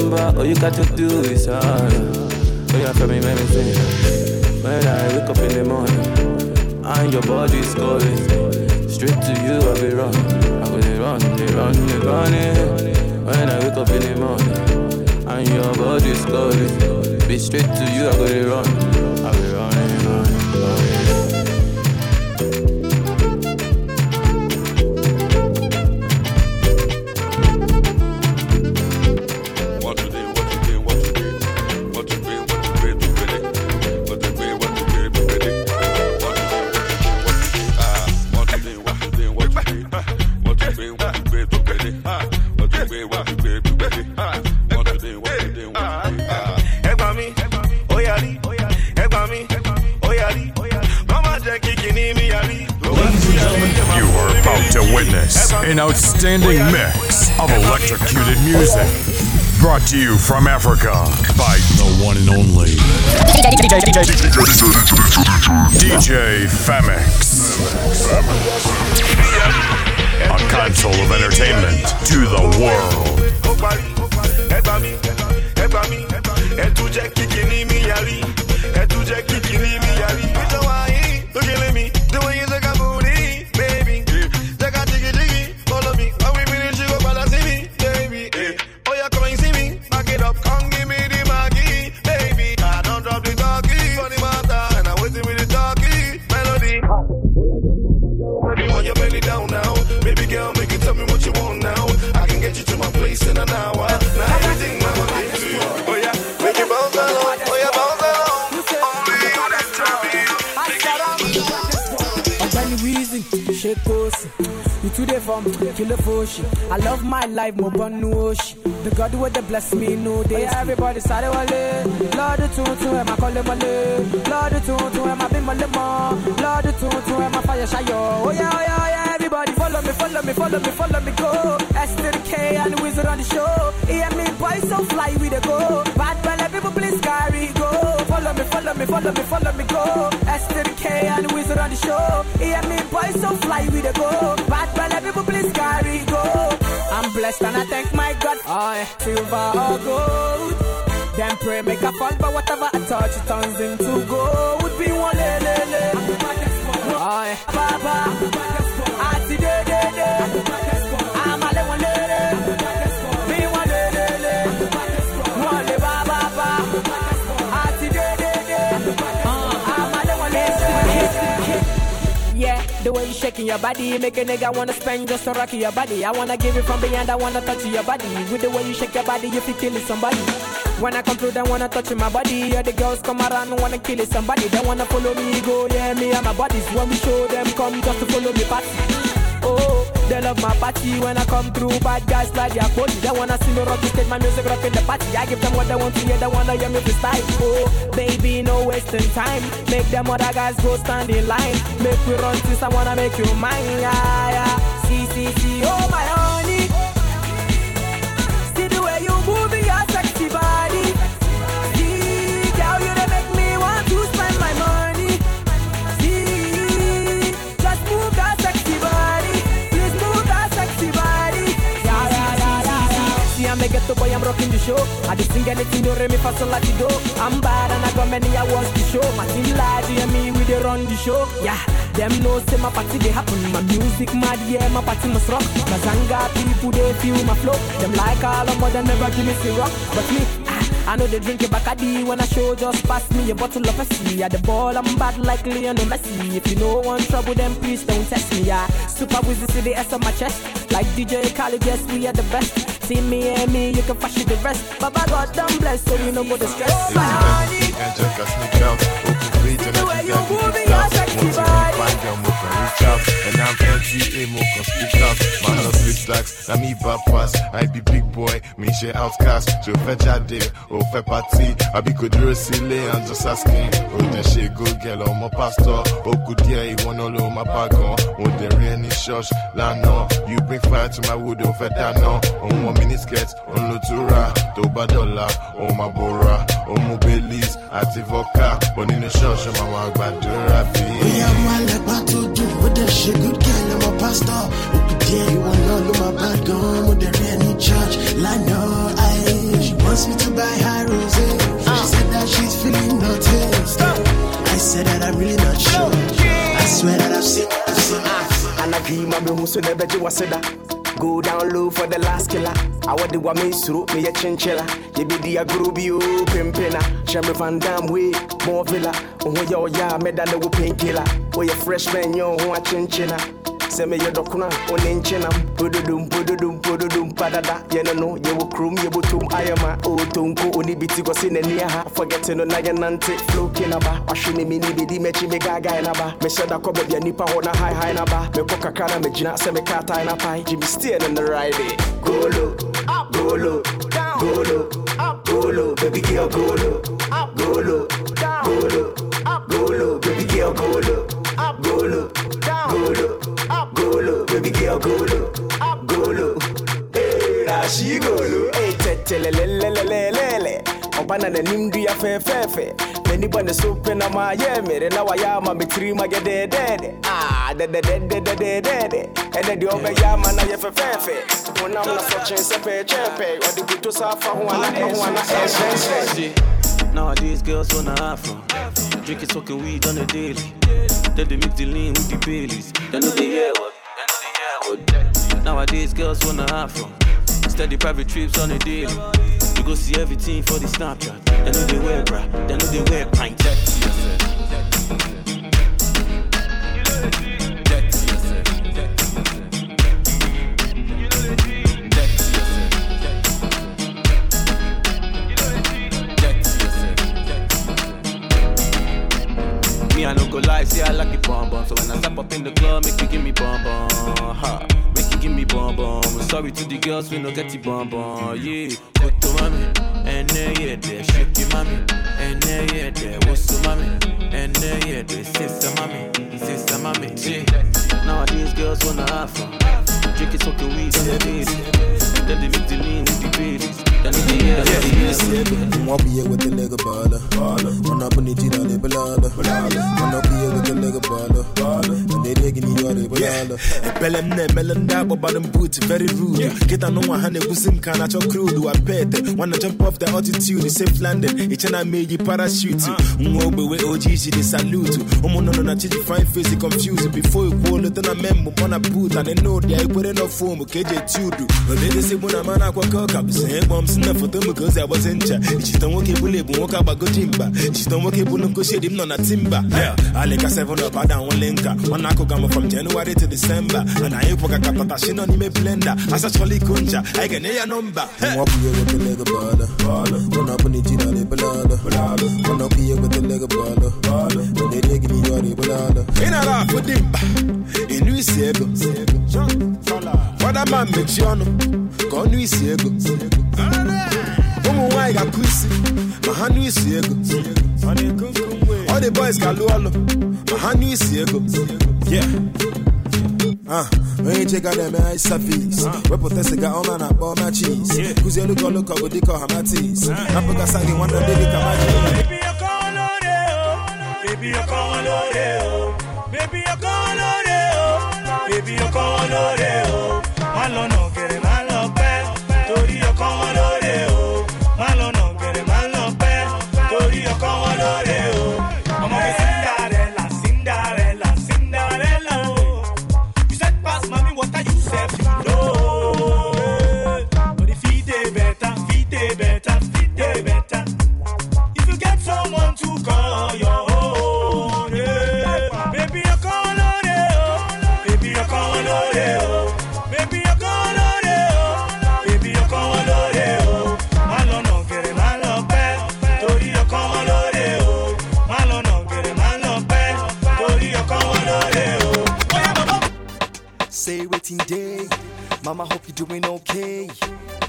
number, all you got to do is holler. Oh yeah, for me, make me. When I wake up in the morning, and your body's calling. Straight to you, I'll be run. I go they run, they run, they running. When I wake up in the morning, and your body's calling. Be straight to you, I go they run. Outstanding mix of electrocuted music. Brought to you from Africa by the one and only DJ Femix. A console of entertainment to the world. Kí i love my life mo bọ́ nu òṣì the god wey dey bless me no dey. oya oh, everybody sáré wọlé lọ́dún tuntun ẹ̀ máa kọ́lé mọ́lé lọ́dún tuntun ẹ̀ máa bí mọ́lé mọ́ lọ́dún tuntun ẹ̀ máa fàyè ṣayọ̀ oya oya oya everybody follow me follow me follow me follow me go. S to the k and the wizard on the show. Hear me boy so fly we dey go. Bad belle people please carry go. Follow me follow me follow me follow me go. S to the k and the wizard on the show. Hear me boy so fly we dey go. Bad blessed and i thank my god oh yeah. silver or gold then pray make a fall but whatever i touch it turns into gold be one le le le oh yeah. baba ati de shaking your body, make a nigga wanna spend just to rock your body. I wanna give it from behind, I wanna touch your body. With the way you shake your body, you feel killing somebody. When I come through, they wanna touch my body. Yeah, the girls come around, wanna kill somebody. They wanna follow me, go, yeah, me and my buddies. When we show them, come just to follow me party. Oh, they love my party when I come through. Bad guys like their body. They wanna see me rock the stage, my music rock in the party. I give them what they want to hear, they wanna hear me freestyle. Oh, baby, no wasting time. Make them other guys go stand in line. Make we run this, I make you mine. Yeah, yeah. See, see, see, oh my honey. Rocking the show. I just sing anything, do re mi fa sol la do. I'm bad and I got many awards to show. My team large, and me we dey run the show. Yeah. Them know say my party they happen. My music mad, yeah, my party must rock. Mazanga people they feel my flow. Them like all of them never give me see rock, but me. I know they drink it Bacardi when I show just pass me a bottle of Pepsi. At the ball, I'm bad like Lionel Messi. If you know one trouble, then please don't test me. I super wizzy see the S on my chest. Like DJ Khaled, yes, we are the best. See me and me, you can fashion the rest. Baba God, damn bless, so you know what the stress. Oh, my honey cap, and I'm LTA more conspicuous. My house split stacks, na me bad pass. I be big boy, me share outcast. She fetch a day, oh fetch party. I be could silly, I'm just asking. Oh, then she good girl, oh my pastor. Oh, good yeah, you wanna know my pagon. Oh, the rain is church, la. You bring fire to my wood, oh fais ta no. Oh, one minute sketch, oh, on Lutura, Toba Dollar, oh my Bora, oh my Belize, divoka But in the church, I'm a gbàdúrà fi. Ó yá máa lẹ́pàá tó she good girl, I'm a pastor. Hope you you wanna of my bad gum with the any church. Like no, I. She wants me to buy high rose. She ah. said that she's feeling noticed. Uh. I said that I'm really not sure. I swear that I've seen, I've seen. Ah. And I give my boo, so never do I said that. Go down low for the last killer. I want the woman through me a chinchilla. You be the groovy pimpina. Shammy Van Dam way, more villa. Oh, yo, yeah, me than the painkiller. Oh, you fresh man, yo, who a chinchilla sɛ meyɛ dɔkono a wone nkyenam pododom pododom pododom padada. Yɛne no yɛwɔ kurom yɛbɔtom ayɛma ɔɔtonko ɔne bi ti kɔse n'ani aha. Fɔgɛte no na yɛnante floke naba wahwe ne mene bɛdi m'akyi me gaagae naba mehyɛ da kɔ baabi a nnipa hɔ na haehae naba mekɔ kakra na magyina sɛ mekatae na pae gyimi steɛ ne ne ride eh. golo golo golo golo baby girl golo golo golo golo baby girl golo golo golo baby girl, go low, go low. Hey, eh, now she go low. Hey, tetelelelelelele. Obana na nimdu ya fefefe. Meni bwana sope na mayemere na wayama mitrima gededede. Ah, dedededededede. Ede di obe yama na yefefefe. Ona mna fortune sepe chepe. Wadi buto safa huana e huana e chepe. Now these girls wanna have fun. Drinking, smoking weed on the daily. Then they mix the lean with the Baileys. Then they hear what Nowadays girls wanna afro. Steady private trips on the daily. You go see everything for the Snapchat. They know they wear bra. They know they wear pint. I no go lie, see I like it bomb bomb. So when I step up in the club, make you give me bomb bomb. Ha, make you give me bomb bomb. Sorry to the girls, we no get the bomb bomb. Yeah, go to mommy, and then yeah, there, shake your mommy, and then yeah, there, what's the mommy, and then yeah, there, sister mommy, sister mommy. Yeah, nowadays girls wanna have fun. Jake is talking weed on the beat. Then the victim with the beat. Mwa piye with the nigga baller. Mwana puni jina le balala Mwana piye with the nigga baller. Mwana degi ni yore balala Epele mne melenda bobarim boot very rude. Kita no wahane gusim kana Do crude? Wapete wanna jump off the altitude Safe landing It's ichana meji parachute. Uh. Mwobe with ojishi they salute. Oh, Omo no no na chichi fine face confused Before you call it on a memo Mwana boot. And I know they are ere no foam ka eji eti udu odedesi bụ na mana akwakọ ka bụzi ihe kpọm si na foto m ka ozi agbazi ncha ichita nwoke bụla ebu nwoke agbagoji mba ichita nwoke bụla on a timber. Yeah, I like a 7 up ada nwele nka nwana akụka m from January to December. And anyị kwaka kapata shi nọ n'ime blenda asachala iko ncha anyị ga-enye ya nọmba ọbụla iji na-ebelala ọnọkụ ihe weta lega bọọlụ onye gị n'ihe ọ na-egbola ọnụ ị nara afụ dị mkpa ịnụ isi ego fọdama mechie ọnụ ka ọnụ isi ego ụmụ ga-akụ isi ma ha nụ isi ego ọ dị boys ga-alụ ọlụ ma ha nụ isi ego onye nchega na-emegha safis wepụta siga ọma na akpọ ọma chis kụzie elu ka ọlụ ka ọ bụ dịka ọhamatis napụgasị gị nwanne ndị dịka Baby, I call on you. Baby, day. Mama, hope you're doing okay.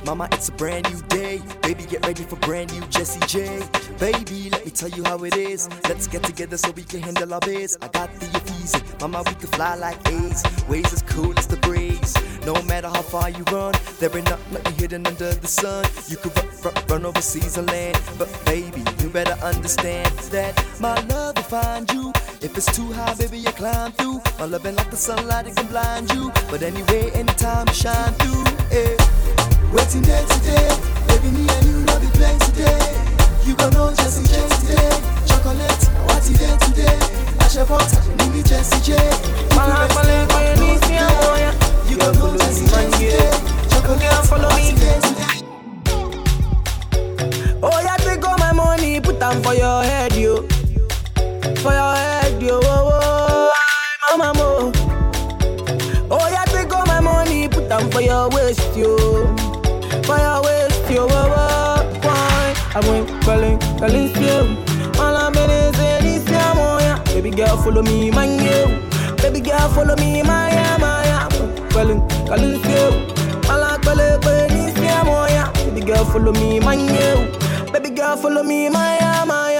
Mama, it's a brand new day. Baby, get ready for brand new Jesse J. Baby, let me tell you how it is. Let's get together so we can handle our biz. I got the easy. Mama, we can fly like A's. Ways as cool as the breeze. No matter how far you run, there ain't nothing hidden under the sun. You could run, run, run overseas and land. But baby, you better understand that my love will find you. If it's too high, baby, you climb through. My love ain't like the sunlight, it can blind you. But anyway, anytime you shine through. Yeah. Waiting day today, baby, me and you know be play today. You gon' know Jesse J today. Chocolate, what it day today? Jesse J. Amoya. You gon' know Jesse J today. Chocolate, follow me. Oh, yeah, take all my money, put them for your head, yo. For your head, yo. Oh, oh, oh, mama, mo. Oh, yeah, take all my money, put them for your waist, yo. For your waist, yo. Oh, oh, why? I went calling, calling, yo. Follow me, man, yo. Baby girl, follow me, my, my. Calling, calling, yo. All I'm calling, calling, this, yeah, mo, yeah. Baby girl, follow me, man, yo. Baby girl, follow me, my, my,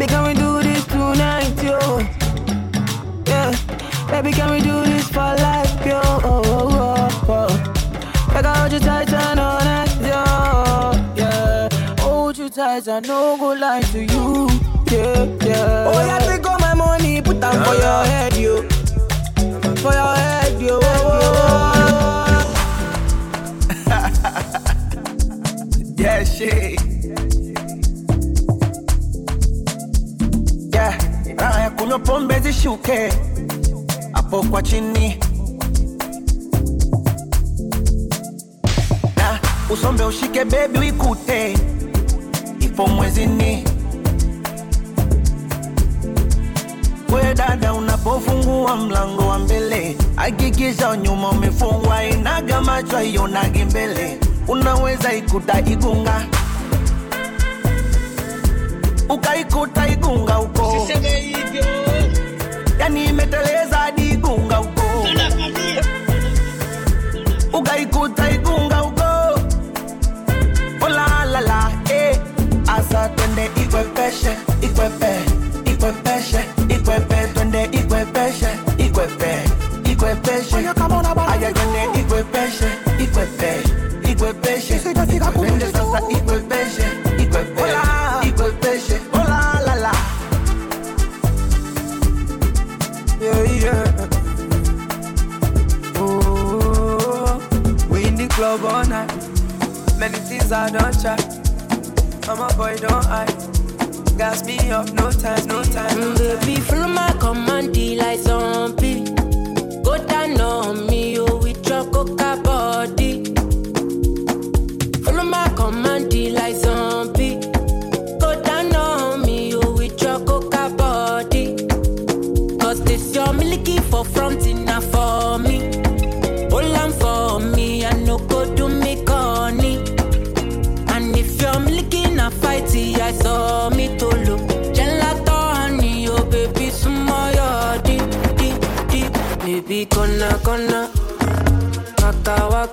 Baby, can we do this tonight, yo? Yeah. Baby, can we do this for life, yo? Oh, oh, oh, oh. I hold you tight and all night, yo. Yeah. Hold you tight and no go lie to you. Yeah, yeah. Oh, yeah, take all my money, put them for your head, yo. For your head, yo. Kunywa pombe zishuke. Hapo kwa chini. Na usombe ushike bebi uikute. Ipo mwezini. We dada unapofungua mlango wa mbele hakikisha nyuma umefungwa inaga macho aionagi mbele. Unaweza ikuta igunga. Ukaikuta igunga huko mi metalés Things I don't try. I'm a boy, don't hide. Gas me up, no time, no time. Mm, baby, follow my command, like zombie. Go down on me, Baby, gonna gonna.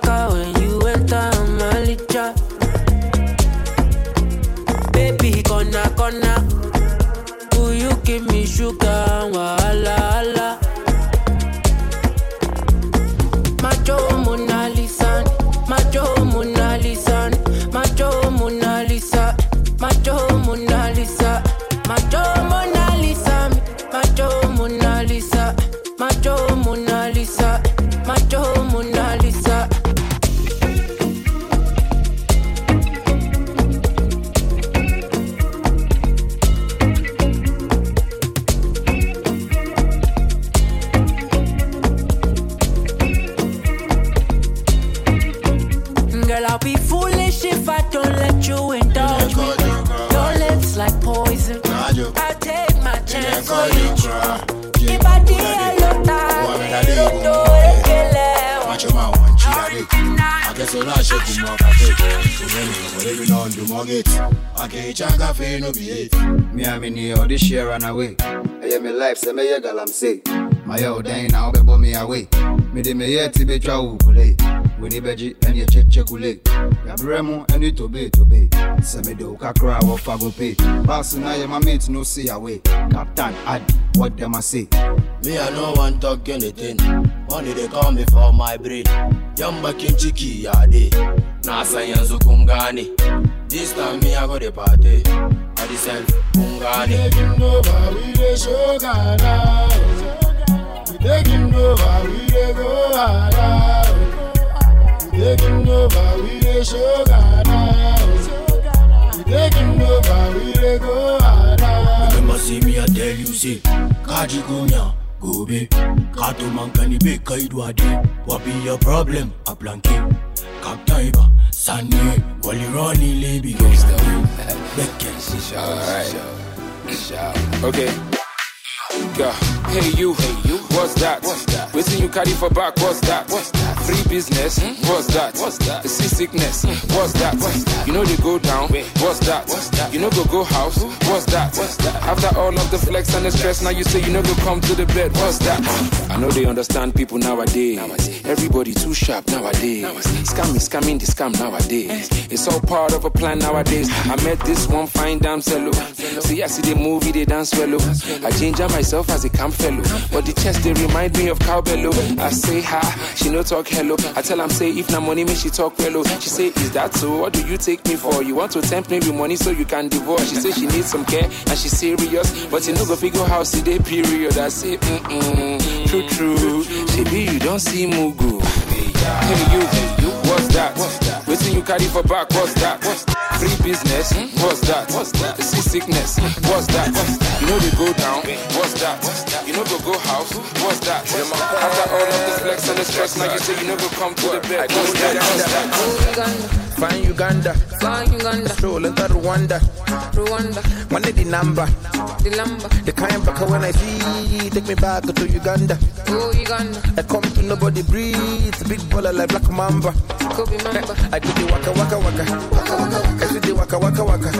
I can't check cafe, no be. Me I mean here, this year run away. Am my life, say me yeah, girl, I'm say. My yo dang now, be me away. Me de me ti be ukule. We ni beji, and you check check ule. Ya bremo, and you tobe tobe. Say me do kakra, what fago pay. Pass now, yeah, my mate no see away. Captain, Adi, what them I say? Me, I no want talk anything. Money they call me for my brain. Yamba kimchiki ya de. Nasa yanzu kungani. This time me I go the party. I the self kungani. We taking over, we the show Ghana. We taking over, we the go harder. We taking over, we the show Ghana. We taking over, we the go harder. Remember see me I tell you say. Kaji gunya. Gobe, kato mankani be kaidwa de. What be your problem? A blanket. Kaptaiba, Sani, Wally Ronnie, Lady Ghost. Okay. Yeah. Hey you, hey you, what's that? What's that? Waiting you carry for back, what's that? What's that? Free business, what's that? What's that? The sea sickness, what's that? What's that? You know they go down, what's that? What's that? You know go go house, what's that? What's that? After all of the flex and the stress, now you say you know go come to the bed, what's that? I know they understand people nowadays. Everybody too sharp nowadays. Scamming, scamming the scam nowadays. It's all part of a plan nowadays. I met this one fine damn cello. See, I see the movie, they dance well. oh. I ginger myself as a camp fellow. But the chest, they remind me of cowbello. I say hi, she no talk hello. I tell am say if na money, me she talk well. oh. She say, is that so? What do you take me for? You want to tempt me with money so you can divorce? She say she needs some care and she serious. But you no go figure how see day period. I say, mm mm, true true. Baby, you don't see Mugu. Hey you? What's that? Waiting you carry for back, what's that? What's that? Free business, what's that? What's that? The sea sickness, what's that? You know they go down, what's that? You know go go house, what's that? After all of the flex and the stress, now you say you never come to the bed, what's that? What's that? Fine Uganda, Fine Uganda, strolling to Rwanda, Rwanda, one the number, the lumber, the kind back when I see, take me back to Uganda. oh Uganda, I come to nobody breathe, big baller like Black Mamba. Kobe Mamba, I do the waka waka waka, I do the waka waka waka,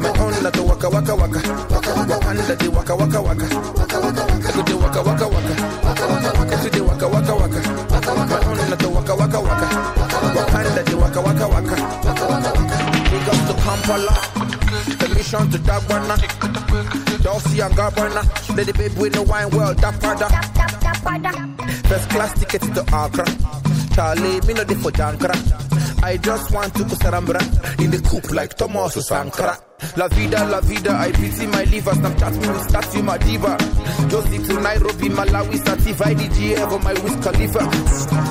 my own like the waka waka waka, Wakanda the waka waka waka, waka waka. Waka. I do the waka waka waka, I do the waka waka waka, waka waka waka. my own like the waka waka waka, the waka waka waka, big up to Kampala, the mission to Dagwana, Dolce and Gabbana, let the baby with the wine world, that First class tickets to Accra. Charlie, me no dey for Jankra. I just want to Kusarambra in the coop like Thomas Sankara. La vida, la vida, I pity my liver. Snapchat me with statue, my diva. Josie to Nairobi, Malawi, Sativa, IDGF for my Wiz Khalifa.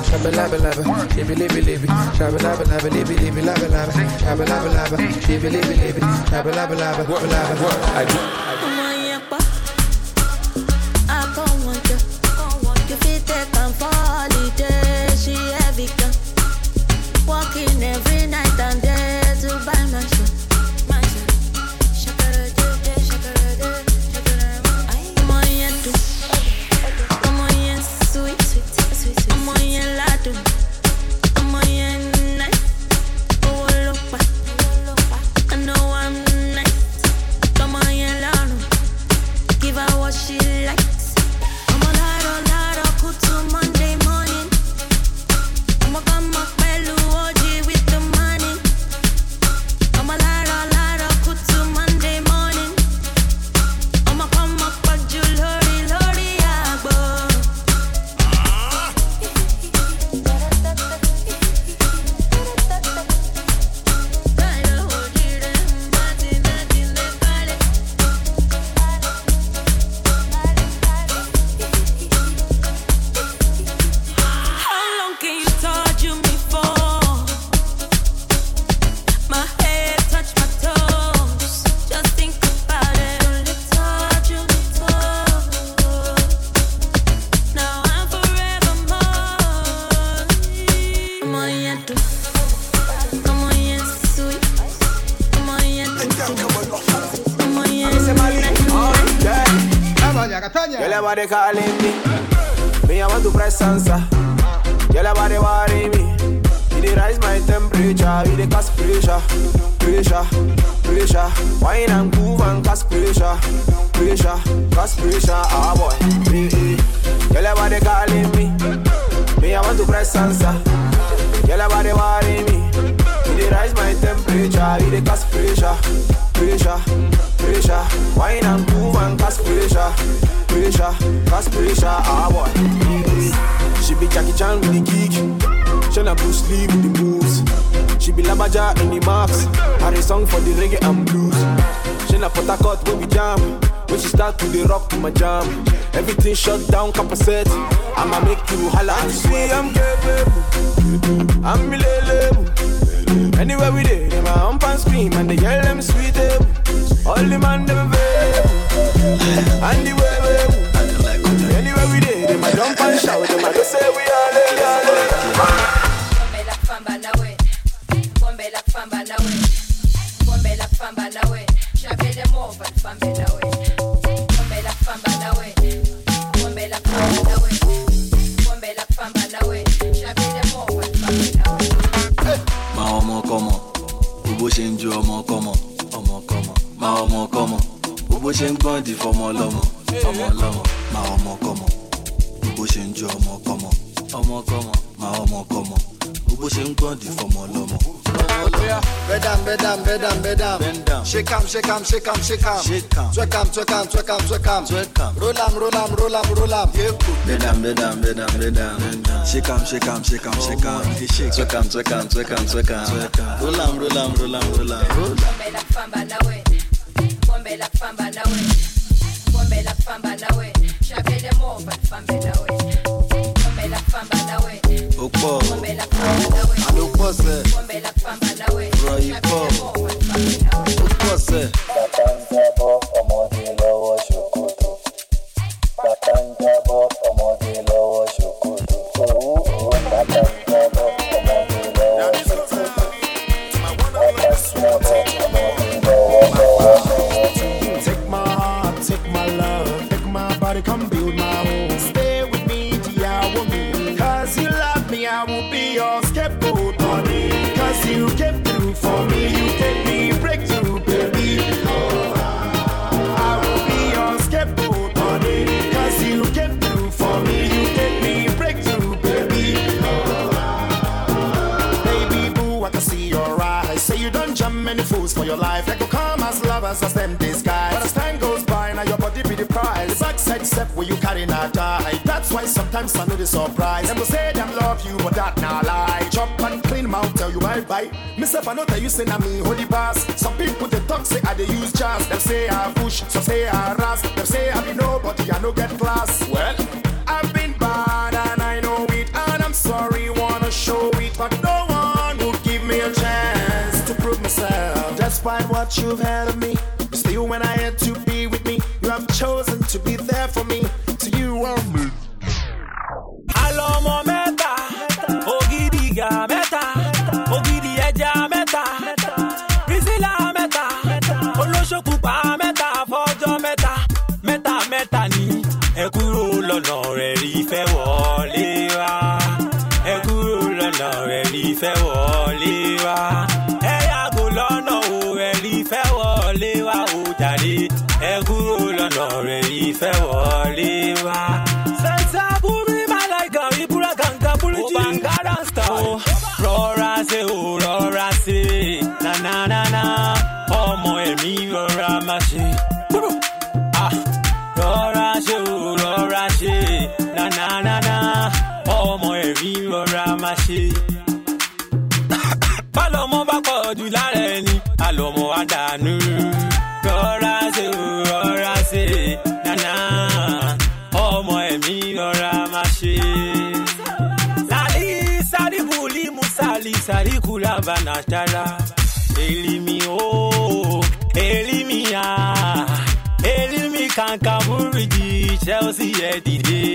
Shabba labba labba, libby libby libby. Shabba labba labba, libby libby labba labba. Shabba labba labba, libby libby libby. Shabba labba labba, labba labba. I do. Every night and day to buy my shit. Your body calling me. Me, I want to press answer. Girl, your body worry me. You dey rise my temperature, we dey cause pressure, pressure, pressure. Wine and move and cause pressure, pressure, cause pressure. Ah boy, hey, hey. Girl, calling me, me I want to press answer. Girl, everybody worry me, we dey rise my temperature, we dey cause pressure, pressure, pressure. Wine and move and cause pressure, pressure, cause pressure. Ah boy, she be Jackie Chan with the kick. Shana Bruce Lee with the moves. She be Labaja in the marks. Had a song for the reggae and blues. Shana Potakot when we jam. When she start to the rock to my jam. Everything shut down, capacitate. I'ma make you holla and see I'm capable. I'm milele. Anywhere we dey, a hump and scream and they yell them sweet. All the man them available. And the way we Anywhere we dey, them a jump and shout. Them a just say we are the there, ṣe ń gbọ́n di fọmọ ọlọ́mọ ọmọ ọlọ́mọ máa ọmọ kọmọ bó ṣe ń ju ọmọ kọmọ ọmọ kọmọ máa ọmọ kọmọ bó ṣe ń gbọ́n di fọmọ ọlọ́mọ. Bend down. Bend down. Shake 'em, shake 'em, shake 'em, shake 'em. Shake 'em. Twerk 'em, twerk 'em, twerk 'em, twerk 'em. Roll 'em, roll 'em, roll 'em, roll 'em. Bedam, bedam, bedam, bedam. Shake 'em, shake 'em, shake 'em, shake oh, 'em. Twerk 'em, twerk 'em, twerk 'em, twerk 'em. Roll 'em, roll 'em, roll 'em, roll 'em. Pombe la famba nawe, pombe la famba nawe, pombe la famba nawe, shabele mova fambe nawe, pombe la famba nawe, Ó pọ̀, la famba nawe, àló sẹ́, pombe la famba nawe, rọ yìí pọ̀, ó pọ̀ sẹ́. Bàtà ń come as them disguise. But as time goes by, now your body be the prize. The backside step where you carry not die. That's why sometimes I know the surprise. Them go say them love you, but that not lie. Chop and clean mouth, tell you bye bye. Myself, I know that you say na me the pass. Some people they talk say I they use jazz. Them say I push, some say I ras. Them say I be nobody, I no get class. Well, I've been bad and I know it, and I'm sorry, wanna show it, but no one will give me a chance to prove myself. Despite what you've had of me, still when I had to be with me, you have chosen to be there banatara. Elimi o, elimi ya, elimi kankan buriji Chelsea ẹ dìde.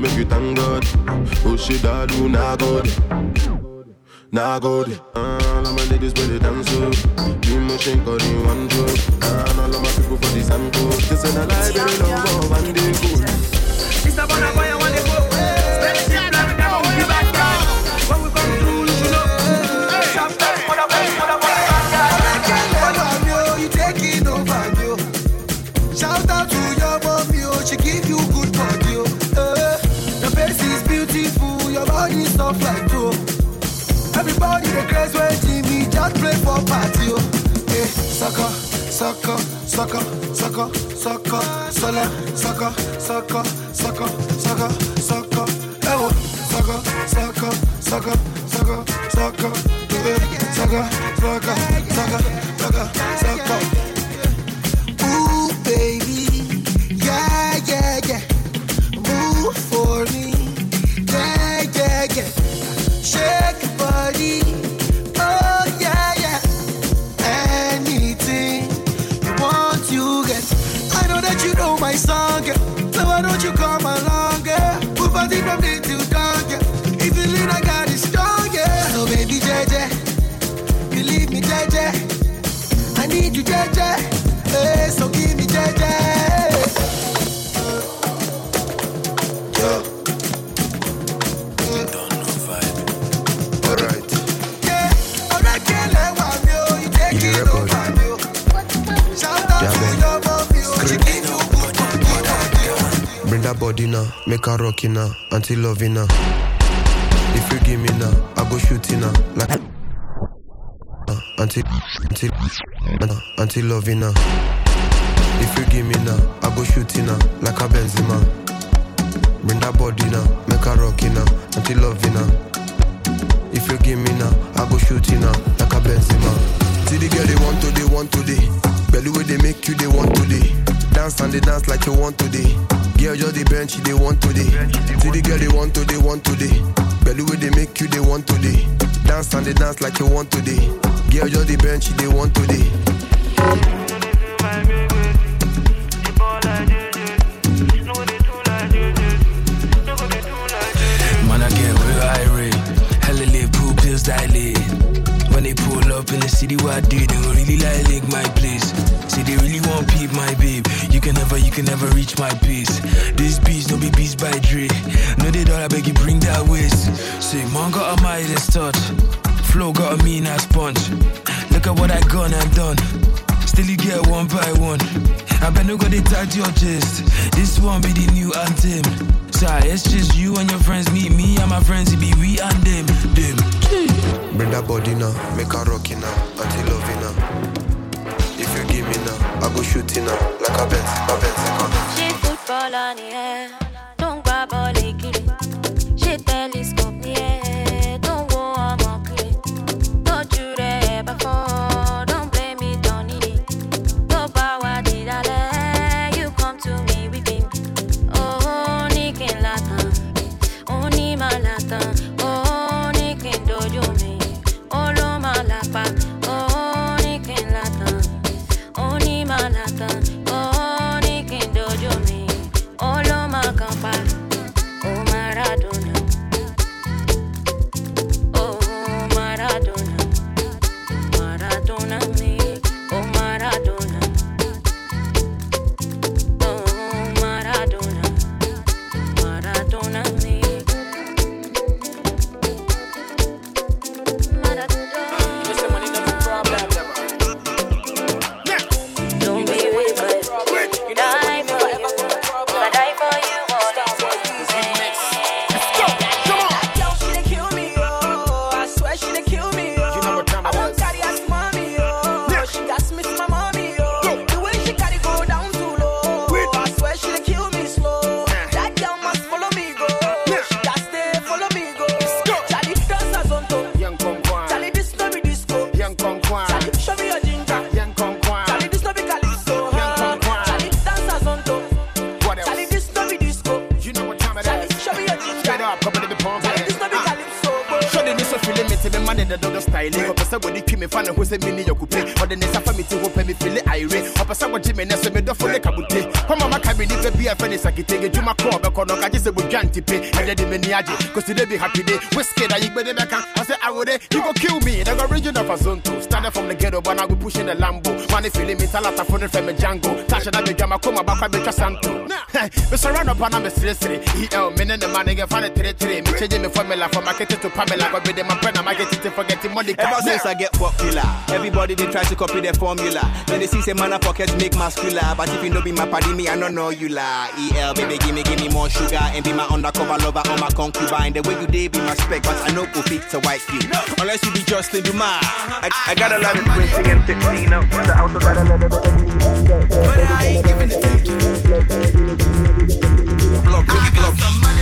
You make you thank God. Oh shit, I do not good. Nah good. Ah, all of my ladies ready dance up. Be machine calling one joke. Ah, until loving now. If you give me now, I go shoot it now, like uh, until until uh, until loving now. If you give me now, I go shoot it now, like a Benzema. Bring that body now, make her rock it now, until loving now. If you give me now, I go shoot it now, like a Benzema. See the girl they want to, they want today. Belly way they make you, they want today. Dance and they dance like you want today. Girl, just the bench, they want today. See the girl they want to, they want today. Belly way they make you, they want today. Dance and they dance like you want today. Girl, just the bench, they want today. Man, I get real irate. Hella lit, pool pills dilate. When they pull up in the city where I do, they gon' really like lick my place. See, they really want peep my babe. Can never, you can never reach my pace. This beast, no be beast by Dre. No, they don't, I beg you, bring that waist. Say, man got a Midas touch. Flow got a mean ass punch. Look at what I gone and done. Still you get one by one. I bet no go they touch your chest. This one be the new anthem. Sorry, it's just you and your friends meet me and my friends. It be we and them, them. Bring that body now, make her rock it now, I go shooting now, like a Benz, a Benz. Ṣé footballer ni ẹ́ tó ń na me sere sere el me ne ne ma ne get fan tere tere me changing me formula from market to pamela. But be the man, I'm getting to forget the money. Ever since i get popular everybody they try to copy the formula. Then they see say man pocket make muscular. But if you know be my party me i don't know you la. El baby give me give me more sugar and be my undercover lover or my concubine. The way you did be my spec but i know go fix a white you unless you be Justin Dumas I, I got a lot of waiting and tipsy you know but I got a lot of but I ain't giving it to you Look at money.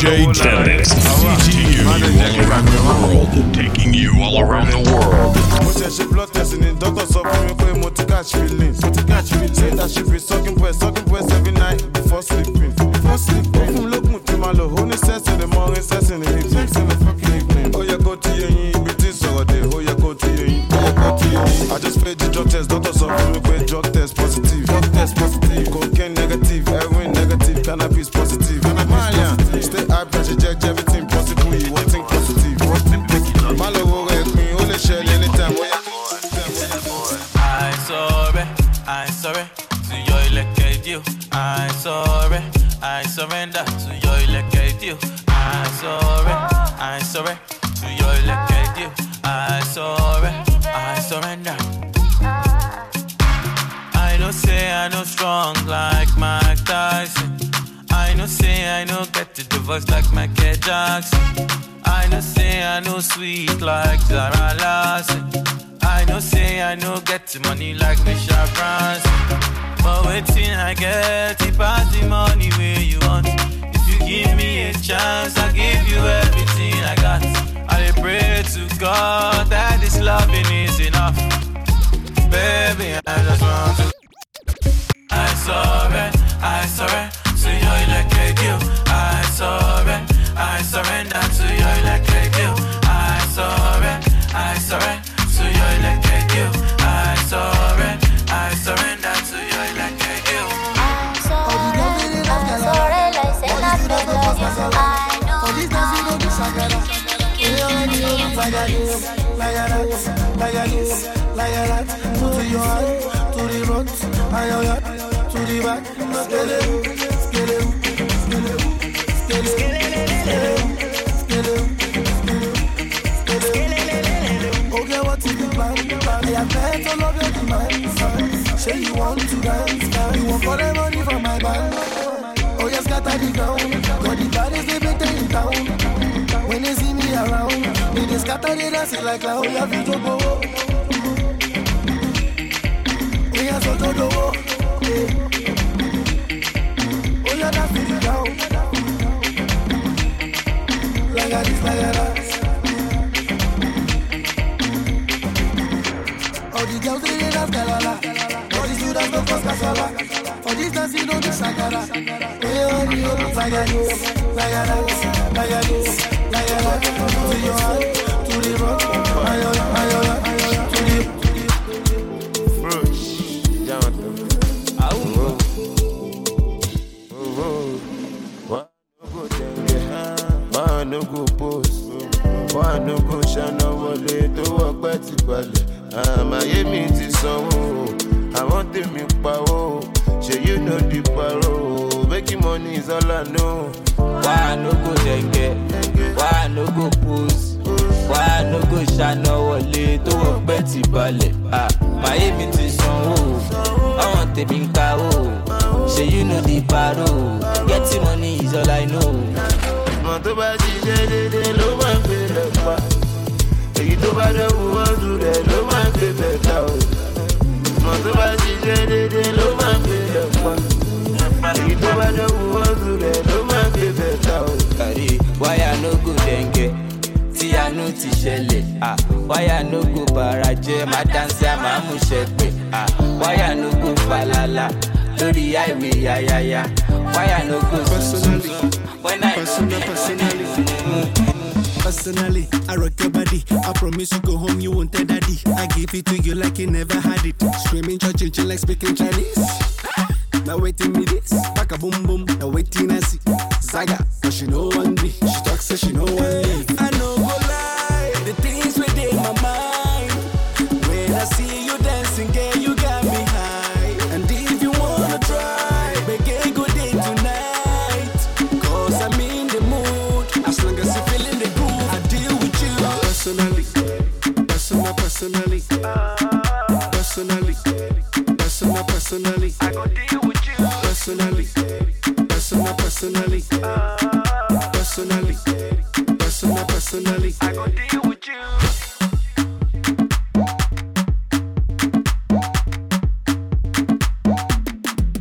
DJ Jennings, taking you all around the world. Blood testing doctor catch feelings. Catch feelings. Say that she be sucking sucking every night before sleeping. Before sleeping. In the morning, in the evening, in the fucking evening. I just paid the drug doctor sọ.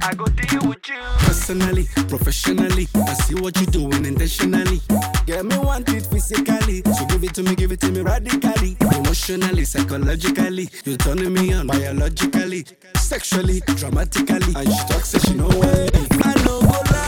I go deal with you. Personally, professionally, I see what you're doing intentionally. Get me want it physically, so give it to me, give it to me radically. Emotionally, psychologically, you're turning me on biologically, sexually, dramatically. And she talks, so she know what I know.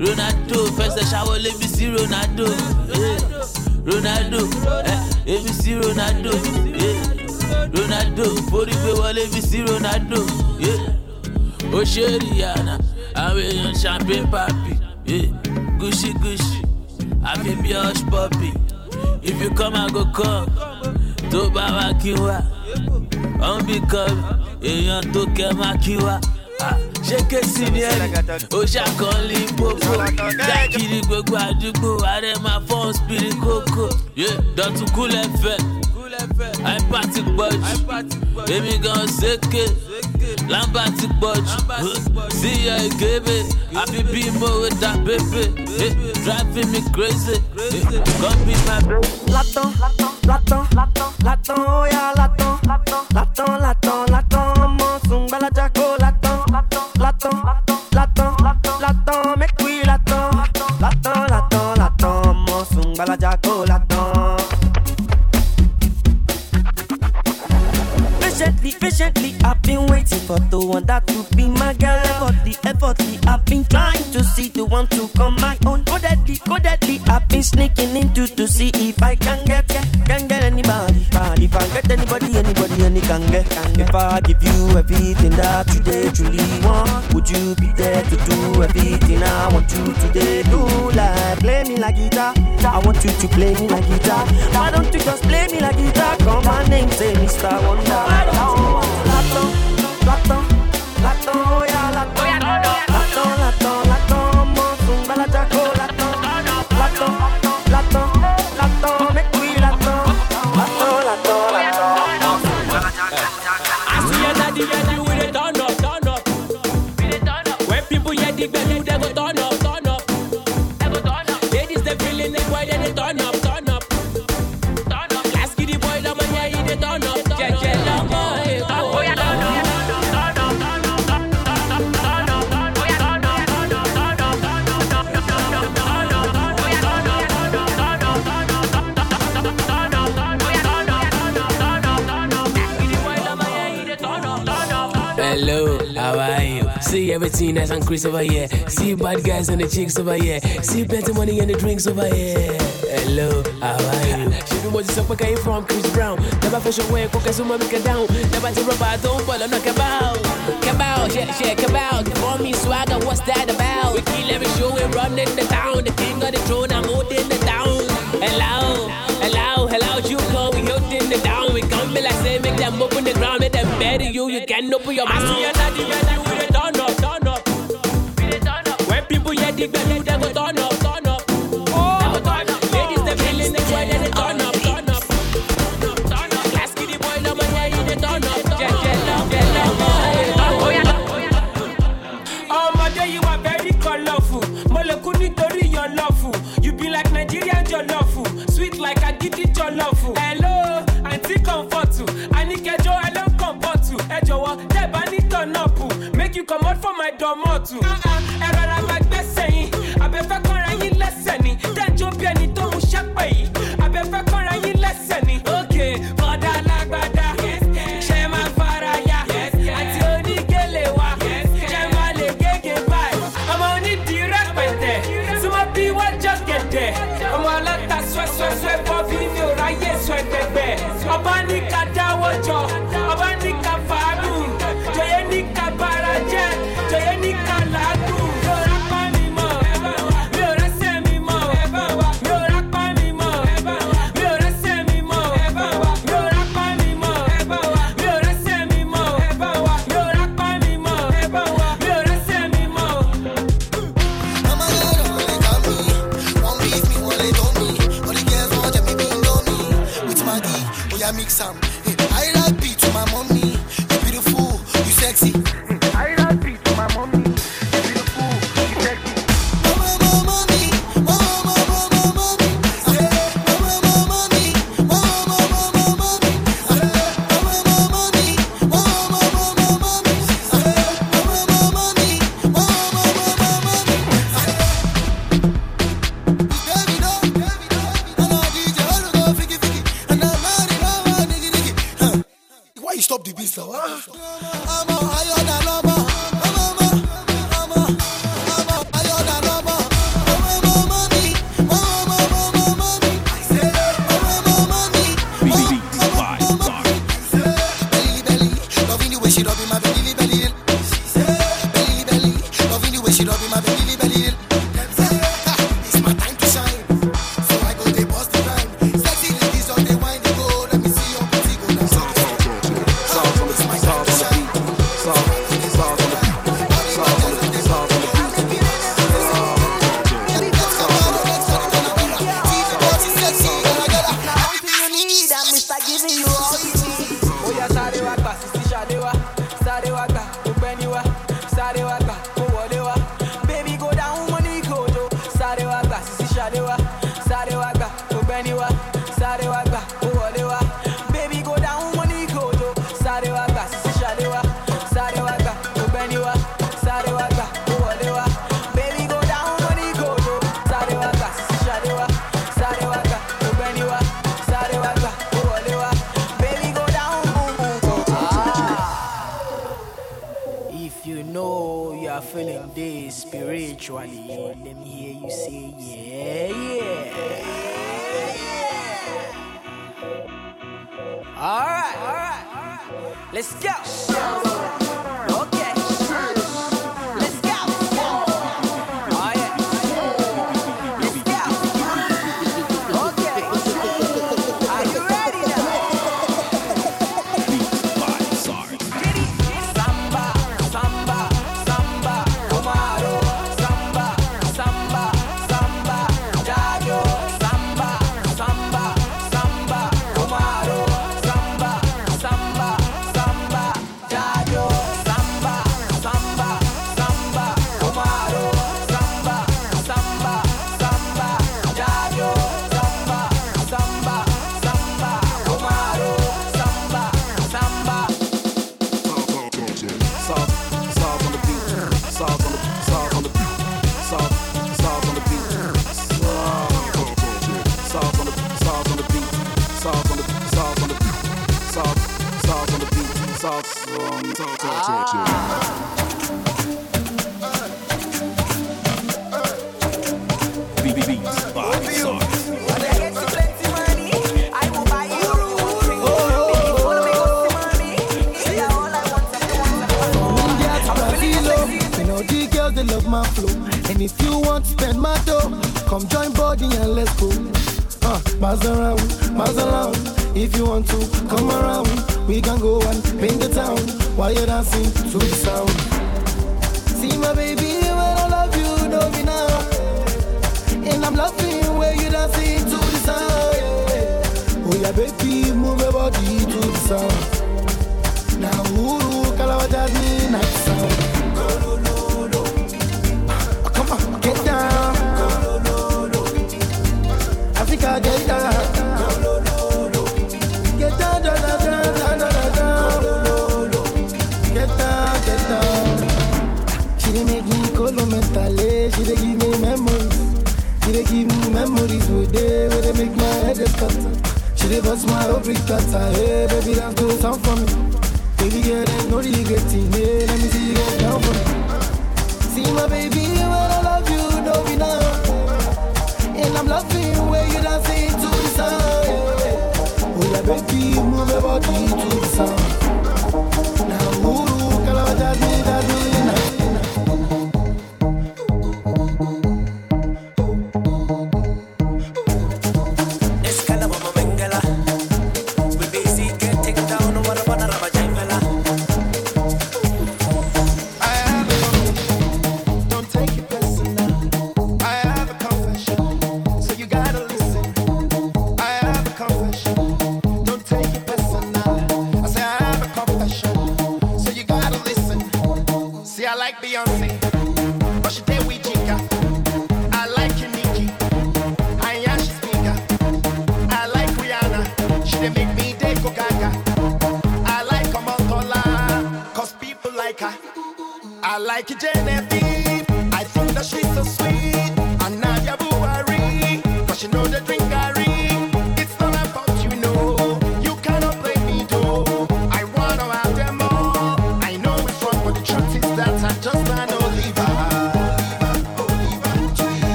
Ronaldo, first a shower, let me see Ronaldo. Yeah. Ronaldo, eh, let me see Ronaldo. Yeah. Ronaldo, body pay well, let me see Ronaldo. Yeah. Oh, Osheriana, I'm in champagne papi. Yeah. Gucci, Gucci, I feel me hush puppy. If you come, I go come. To Baba Kiwa, I'm become. Èèyàn tó kẹ́ máa kí. Ah ṣéke siniẹ́rì ó ṣàkànlé popo. Dákìrì gbogbo àdúgbò ààrẹ máa fọ́n spirit kókó. Dọ̀tún kúlẹ̀ fẹ́ àìpá ti pọ̀jù èmi gan ṣéke lámbà ti pọ̀jù síyọ ìgébé àfi bí mòwe dà pépè driving me crazy. Come be my baby. látàn látàn látàn látàn ó yá látàn látàn látàn. over here. See bad guys and the chicks over here. See plenty money and the drinks over here. Hello, how are you? She been watching Sokpa came from Chris Brown. Never fashion wear, coca suma make it down. Never to rubber, don't follow, no cabal. Cabal, yeah, yeah, cabal. For me swagger, what's that about? We kill every show, we run running the town. The king of the throne, I'm holding the town. Hello, hello, hello, you call, we holding the down. We come like say, make them open the ground, make them bury you. You can't open your mouth. the venue, then go turn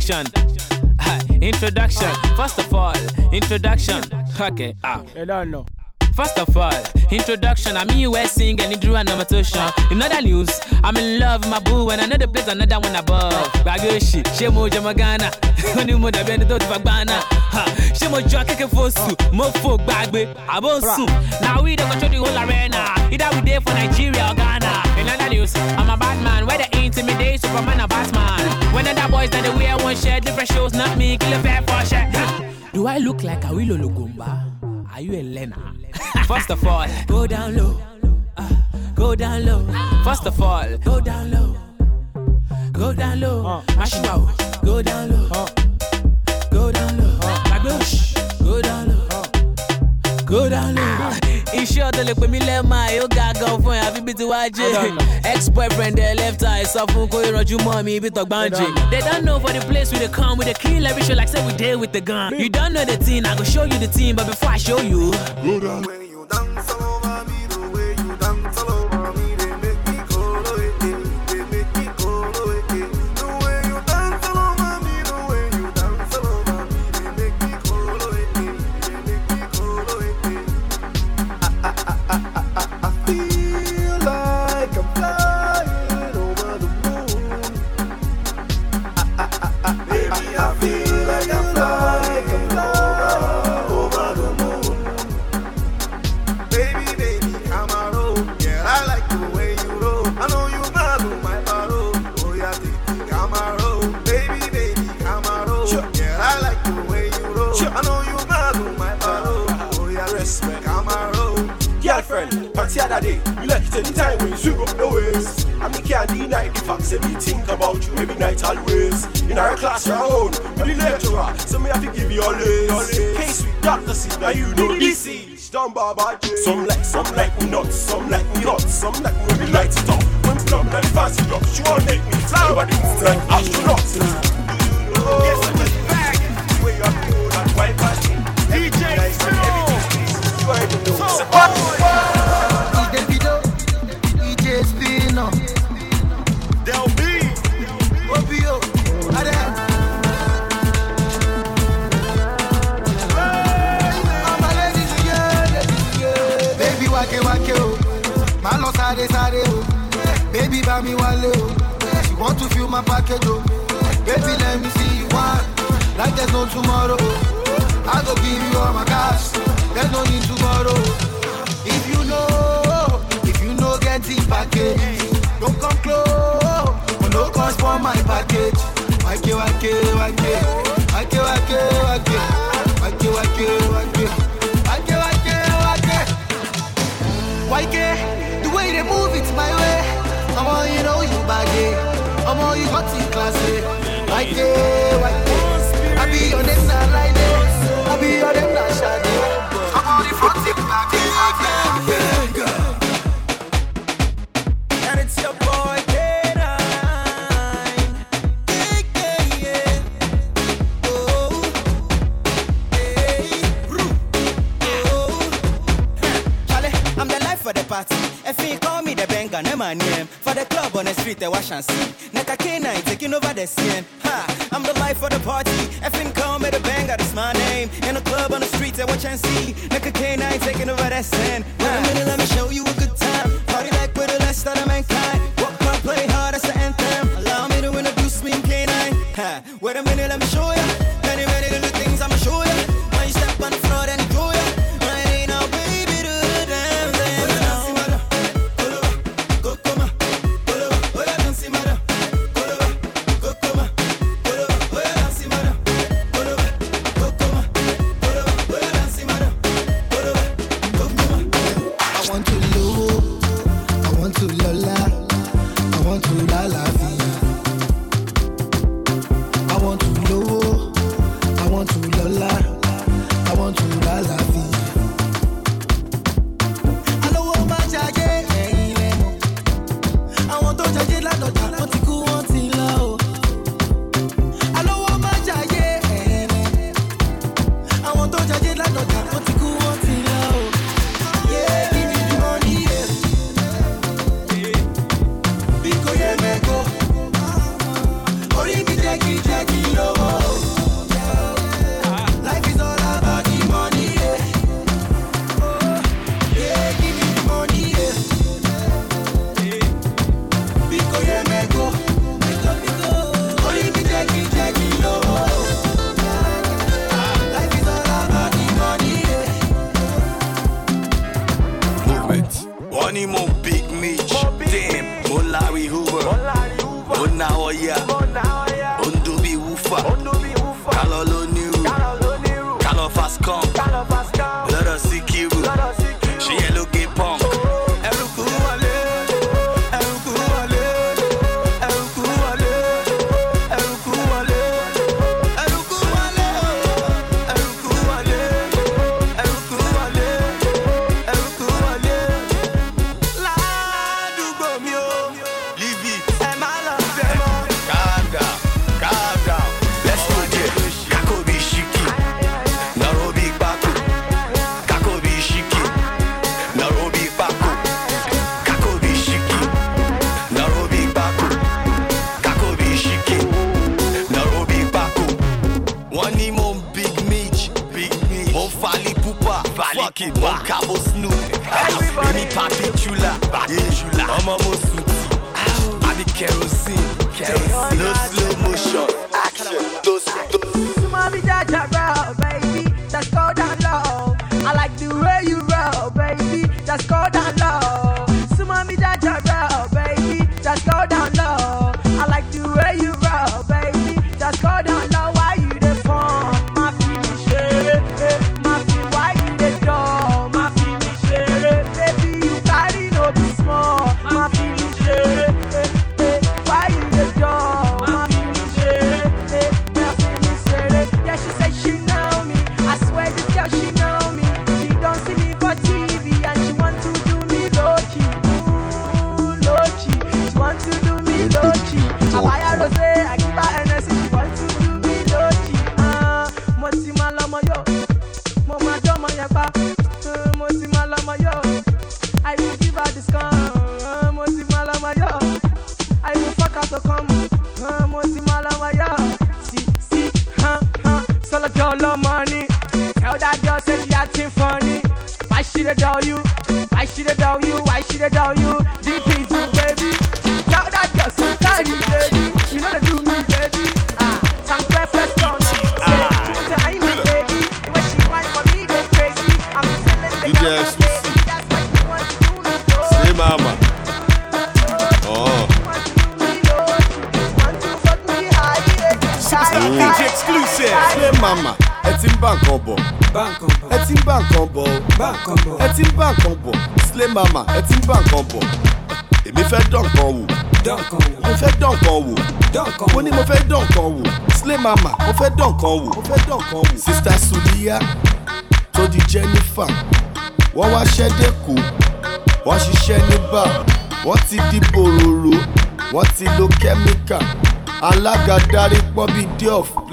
introduction. Hi, introduction. First of all, introduction. Okay, ah. Don't know. First of all, introduction. I'm US sing and you Drew and Nomatosha. In other news, I'm in love with my boo and another place another one above. Bagoshi, Shemo Jamagana, Honeymoon, I've been to Fagbana. Ṣé mo jọ kékeré fóṣù? Mo fò gbàgbé, àbó sùn. Na we dey control the whole arena. Either we there for Nigeria or Ghana. News, I'm a bad man. Where they intimidate Superman or Batman. When other boys that they wear one shirt, different shows, not me, kill a fair for shirt. Do I look like a Willow Lugumba? Are you a Lena? First of all, go down low. Uh, go down low. First of all, go down low. Go down low. Ah. Mash it out. Go down low. Ah. Go down low. Like. Go down low. Go down low. Iṣẹ́ ọ̀tọ̀ lè pè mí lẹ́ẹ̀ma yóò ga gan fún ẹ̀ àfi bí ti wá jẹ́. Ex-boyfriend ẹ̀ left eye sọ fún kó ìrànjú mọ́ mi ibi tọ̀gbọ́n jẹ. They don't know for the place we dey come, we dey kill every show like say we dey with the gun. You don't know the thing, I go show you the thing, but before I show you. Go down. Girlfriend, party other day. You like it anytime when you swing up the waist. I mean, can't deny the facts and me think about you every night, always. In our classroom, you the lecturer, so me have to give you all this. Case we doctor see, now you know this is. Dumb J. Some like, some like me nuts, some like me hot, some like me when we light it up. When we plug like fancy duck, she won't make me fly over the moon like astronauts. Yes, I'm just. Where you to go, that white party. DJ. You already know. Bá mi wálé oh. She want to feel my package oh. Baby, let me see you one, like there's no tomorrow. I go give you all my cash, there's no need tomorrow. If you know, if you know get the package, don't come close. No cost for my package. Wake, wake wake wake, wake wake call me the banger, no my name. For the club on the street, they wash and see. Neka K9 taking over the scene. Ha, I'm the life for the party. You call me the banger, that's my name. In the club on the street, they watch and see. Neka K9 taking over the scene. Wait a minute, let me show you a good time. Party like we're the last of mankind. Walk play hard, that's the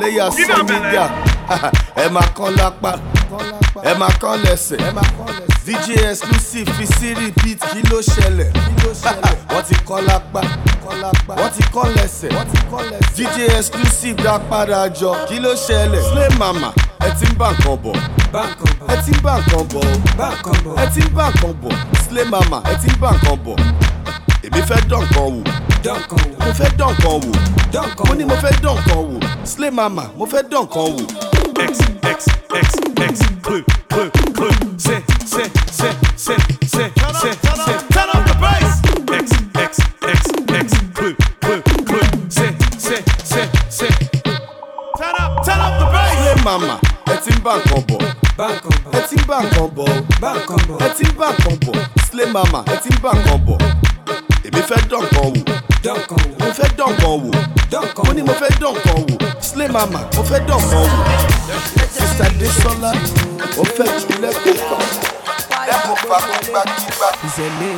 Diof. Player Seniga. Ẹ máa kán lápá. Ẹ máa kán lẹ́sẹ̀. DJ exclusive fi sí repeat kí ló ṣẹlẹ̀. Wọ́n ti kán lápá. Wọ́n ti kán lẹ́sẹ̀. DJ exclusive dá padà jọ kí ló ṣẹlẹ̀. Slay mama ẹ ti ń bá nǹkan bọ̀. Ẹ ti ń bá nǹkan bọ̀. Ẹ ti ń bá nǹkan bọ̀. Slay mama ẹ ti ń bá nǹkan bọ̀. Èmi fẹ́ dán nǹkan wò. Mo fẹ́ dán nǹkan wò. Mo ní mo fẹ́ dán nǹkan wò. Slay mama mo fẹ́ dán nǹkan wò. X, X, X, X, clue, clue, clue. Say, say, say, say, say, say, say. Turn up the bass. X, X, X, X, clue, clue, clue. Say, say, say, say. Turn up, turn up the bass. Slay mama ẹ ti ń bá nǹkan bọ̀. Ẹ ti ń bá nǹkan bọ̀. Ẹ ti ń bá nǹkan bọ̀. Slay mama ẹ ti ń bá nǹkan bọ̀. Èmi fẹ́ dán nǹkan wò. Mo fẹ́ dán nǹkan wò. Mo ní mo fẹ́ dán nǹkan wò. Slay mama mo fẹ́ dán nǹkan wò. Sista Desola ó fẹ́ tu lẹ́kọ̀ọ́ kan. Lẹ́kọ̀ọ́ gbàgbàgbà. Ìṣẹ̀lẹ̀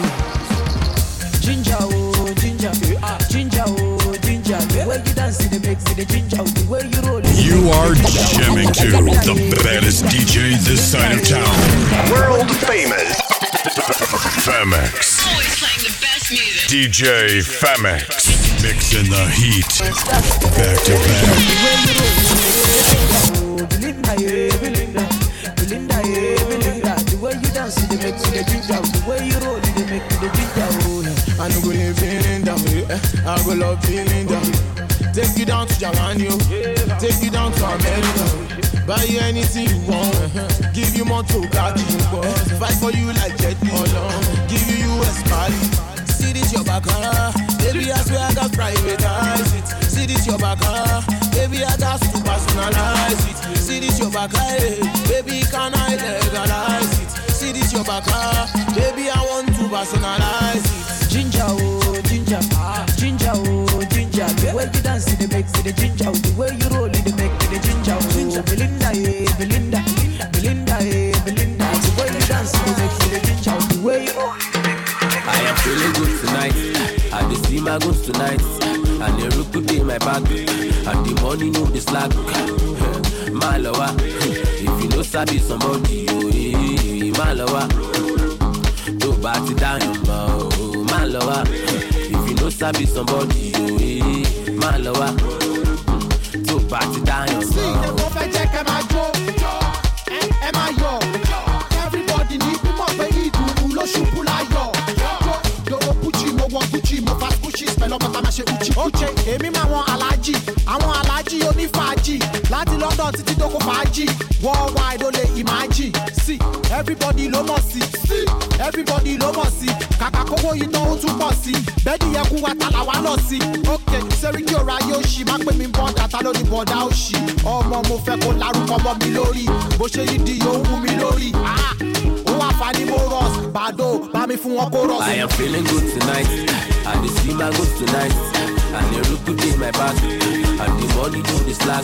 ginger oh ginger ah, ginger oh ginger the way you dance it make me the ginger the way you roll. You are jamming to the baddest DJ this side of town. World famous. Femix. DJ Femix. Mixing the heat. Back to back. Belinda, Belinda, Belinda, Belinda. I know go live feeling down, yeah. I go love feeling down. Take you down to Japan, yo. Take you down to America. Buy you anything you want. Give you more to Kaki, Fight for you like Jet. Give you US Mali. See this your back, huh? Baby, I swear I got privatize it. See this your back, huh? Baby, I got to personalize it. See this your back, hey. Baby, can I legalize it? See this your back, huh? Baby, I want to personalize it. Ginger, oh, ginger, ah, ginger, oh, ginger. The way you dance, it makes it ginger. The way you roll, it make it ginger. Oh, Belinda, yeah, Belinda, Belinda, yeah, Belinda. The way you dance, it makes it ginger. The way you roll. I am feeling good tonight. I dey see my goods tonight. And the rook could be my back. And the money no the slack. My lover. If you know sabi somebody, oh, eh, my lover. Bat it down your mouth, my lover. If you know sabi somebody, oh, eh, my lover. Bat it down your mouth. èkó fẹ́ jẹ́ kẹ́ máa jó pẹ̀lú ọmọ tá a máa ṣe uchi. ok èmi máa wọn aláàjì àwọn aláàjì onífàájì láti london títí dókò fàájì. Worldwide ó lè imagine. Sí everybody ló mọ̀ sí. Sí everybody ló mọ̀ sí. Kàkà kówó yìí ó tún pọ̀ sí. Bẹ́ẹ̀ni yẹ kú wa tàlà wá lọ sí. Ok sẹ́ríkì ọ̀rọ̀ ayé òṣì má pè mí bọ́dà ta ló ní bọ́dà òṣì ọmọ mo fẹ́ kó larúkọ mọ́ mi lórí. Bó ṣe yí di yóò wú mi lórí. Ah ó kó. I am feeling good tonight. I dey see my goods tonight. And the rook could my back. And the money do the slack.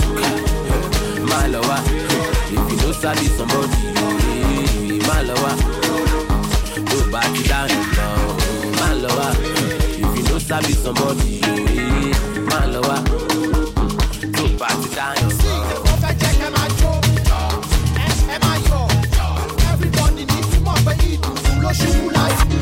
My lover. If you know sabi somebody, my lover. Go back down now. My lover. If you know sabi somebody, my lover. Go back down ẹ ẹ máa yọ everybody ní mímọ̀ pé ìdùnnú ló ṣubú láyọ̀.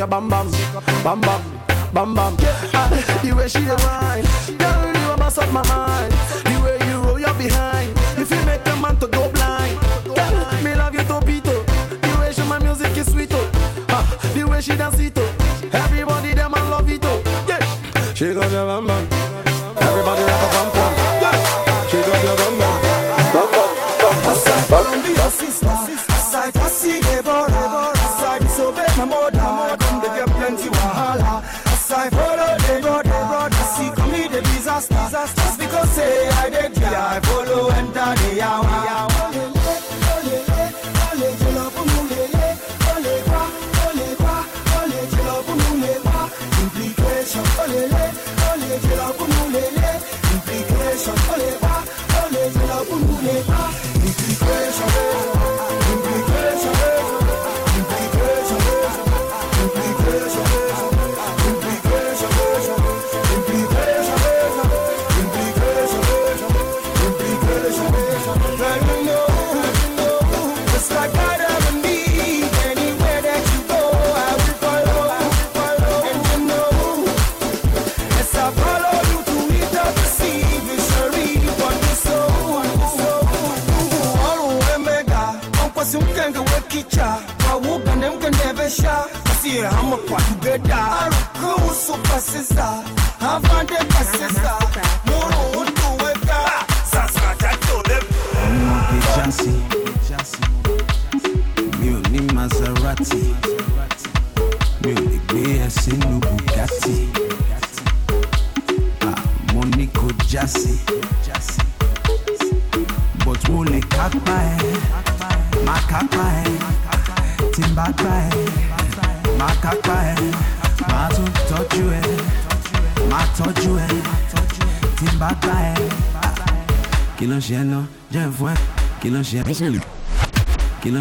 Your bum bum,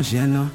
kí ló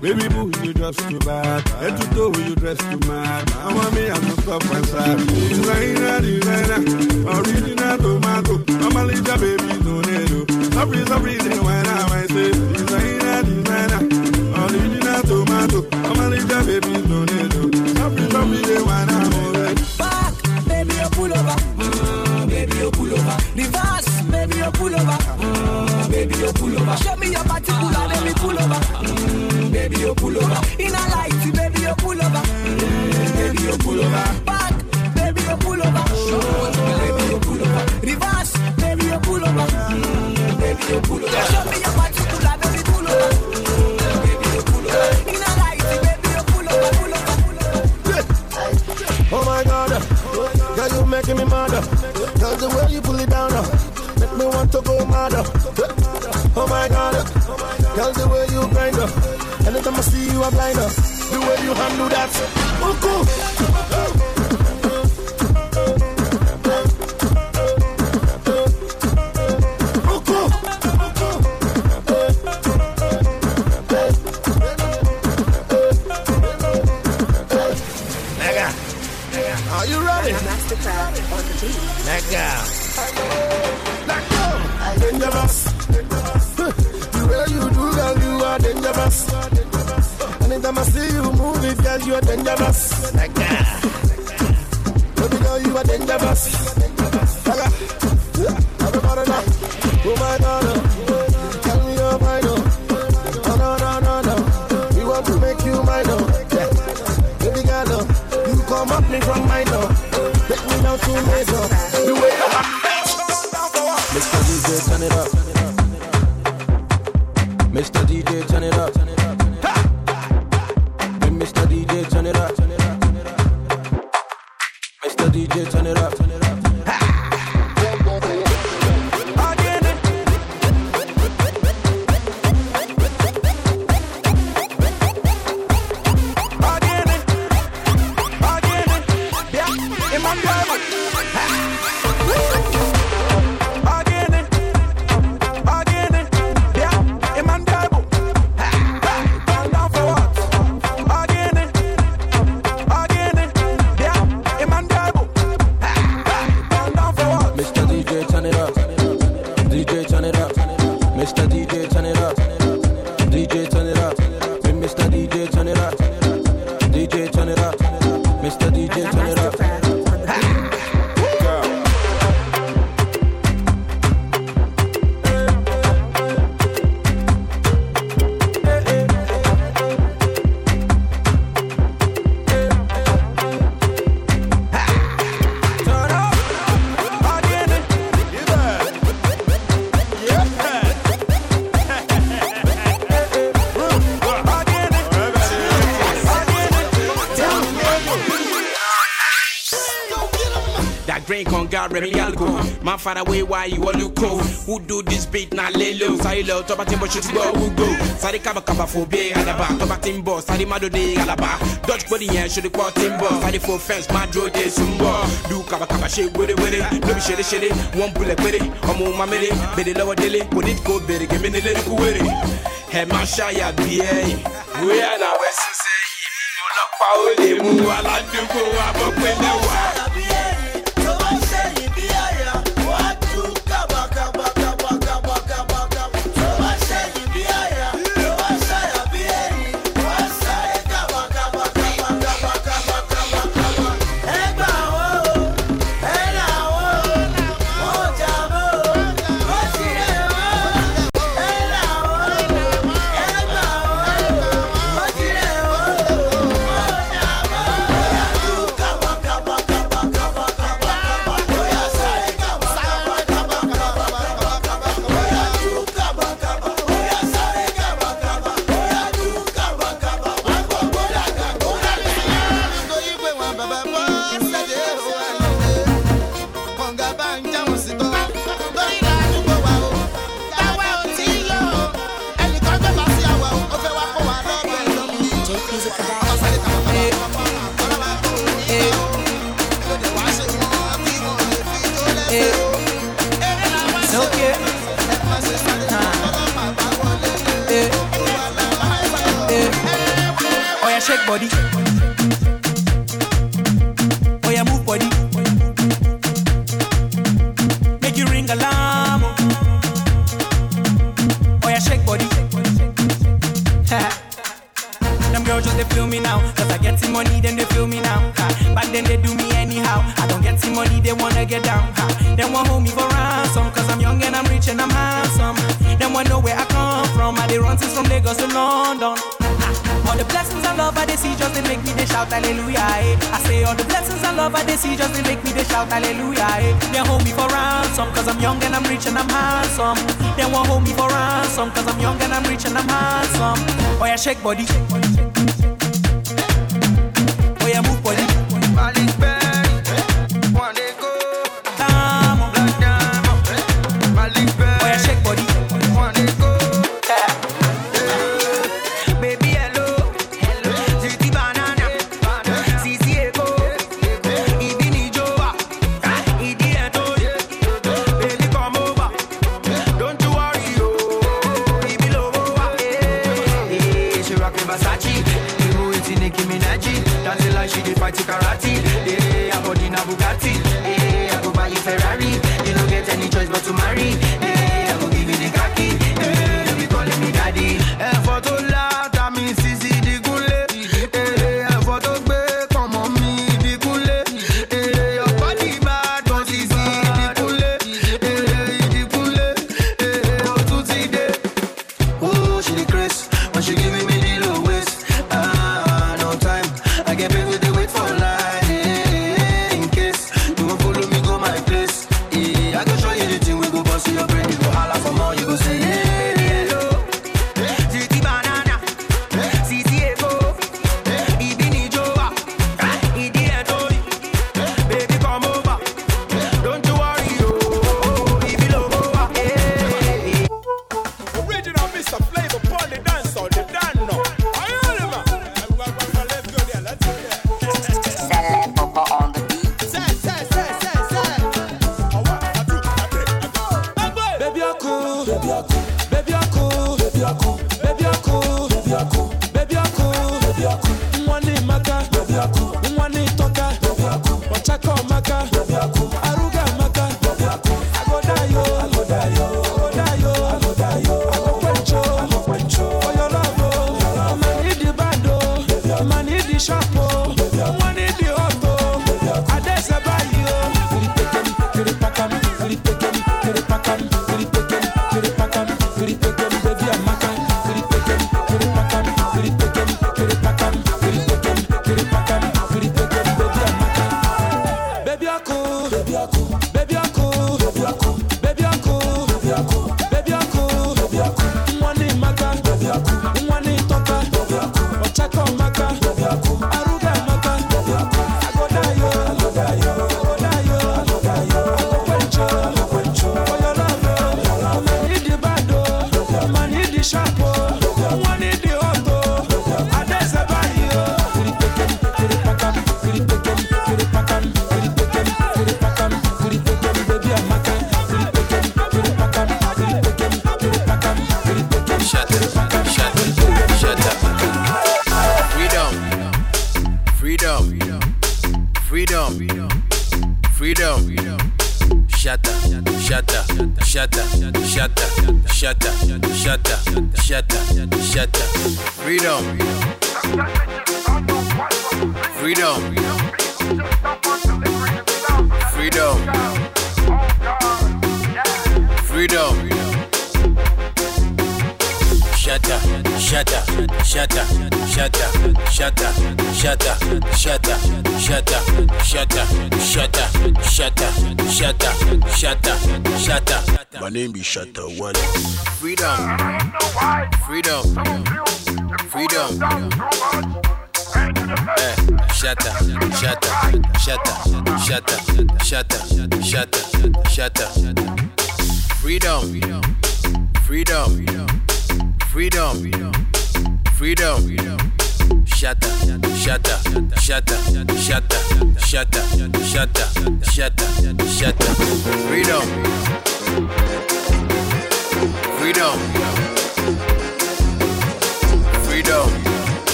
Baby boo, you just too bad. Man far away, why you all you cold? Who do this beat na lelo? Sorry lo, to batin bo shoot go, who go? Sorry kaba kaba for be alaba, to batin bo, sorry mado de alaba. Dodge body yeah, should the quad timbo. Sorry for fence, my de sumbo. Do kaba kaba shit with it with it. No be shitty one bullet with it. I'm on my midi, biddy lower dilly. Put it go biddy, give me the little with it. Hey man, shy We are now, we're so say. Ọlọ́pàá ò lè mú wa ládùúgbò wa.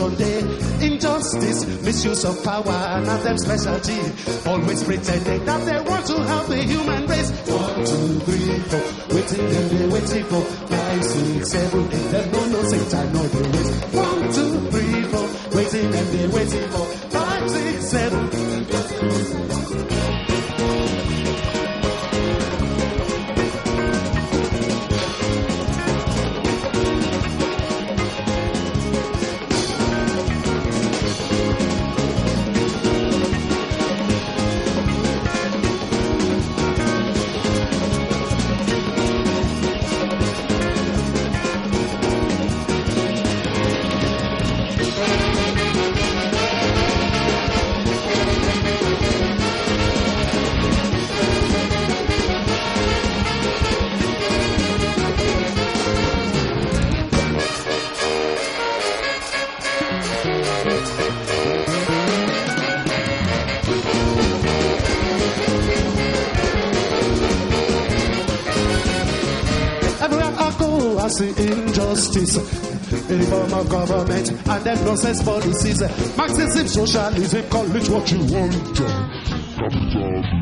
on day. Injustice, misuse of power, not them specialty. Always pretending that they Nonsense policies, Marxism, socialism, call it what you want.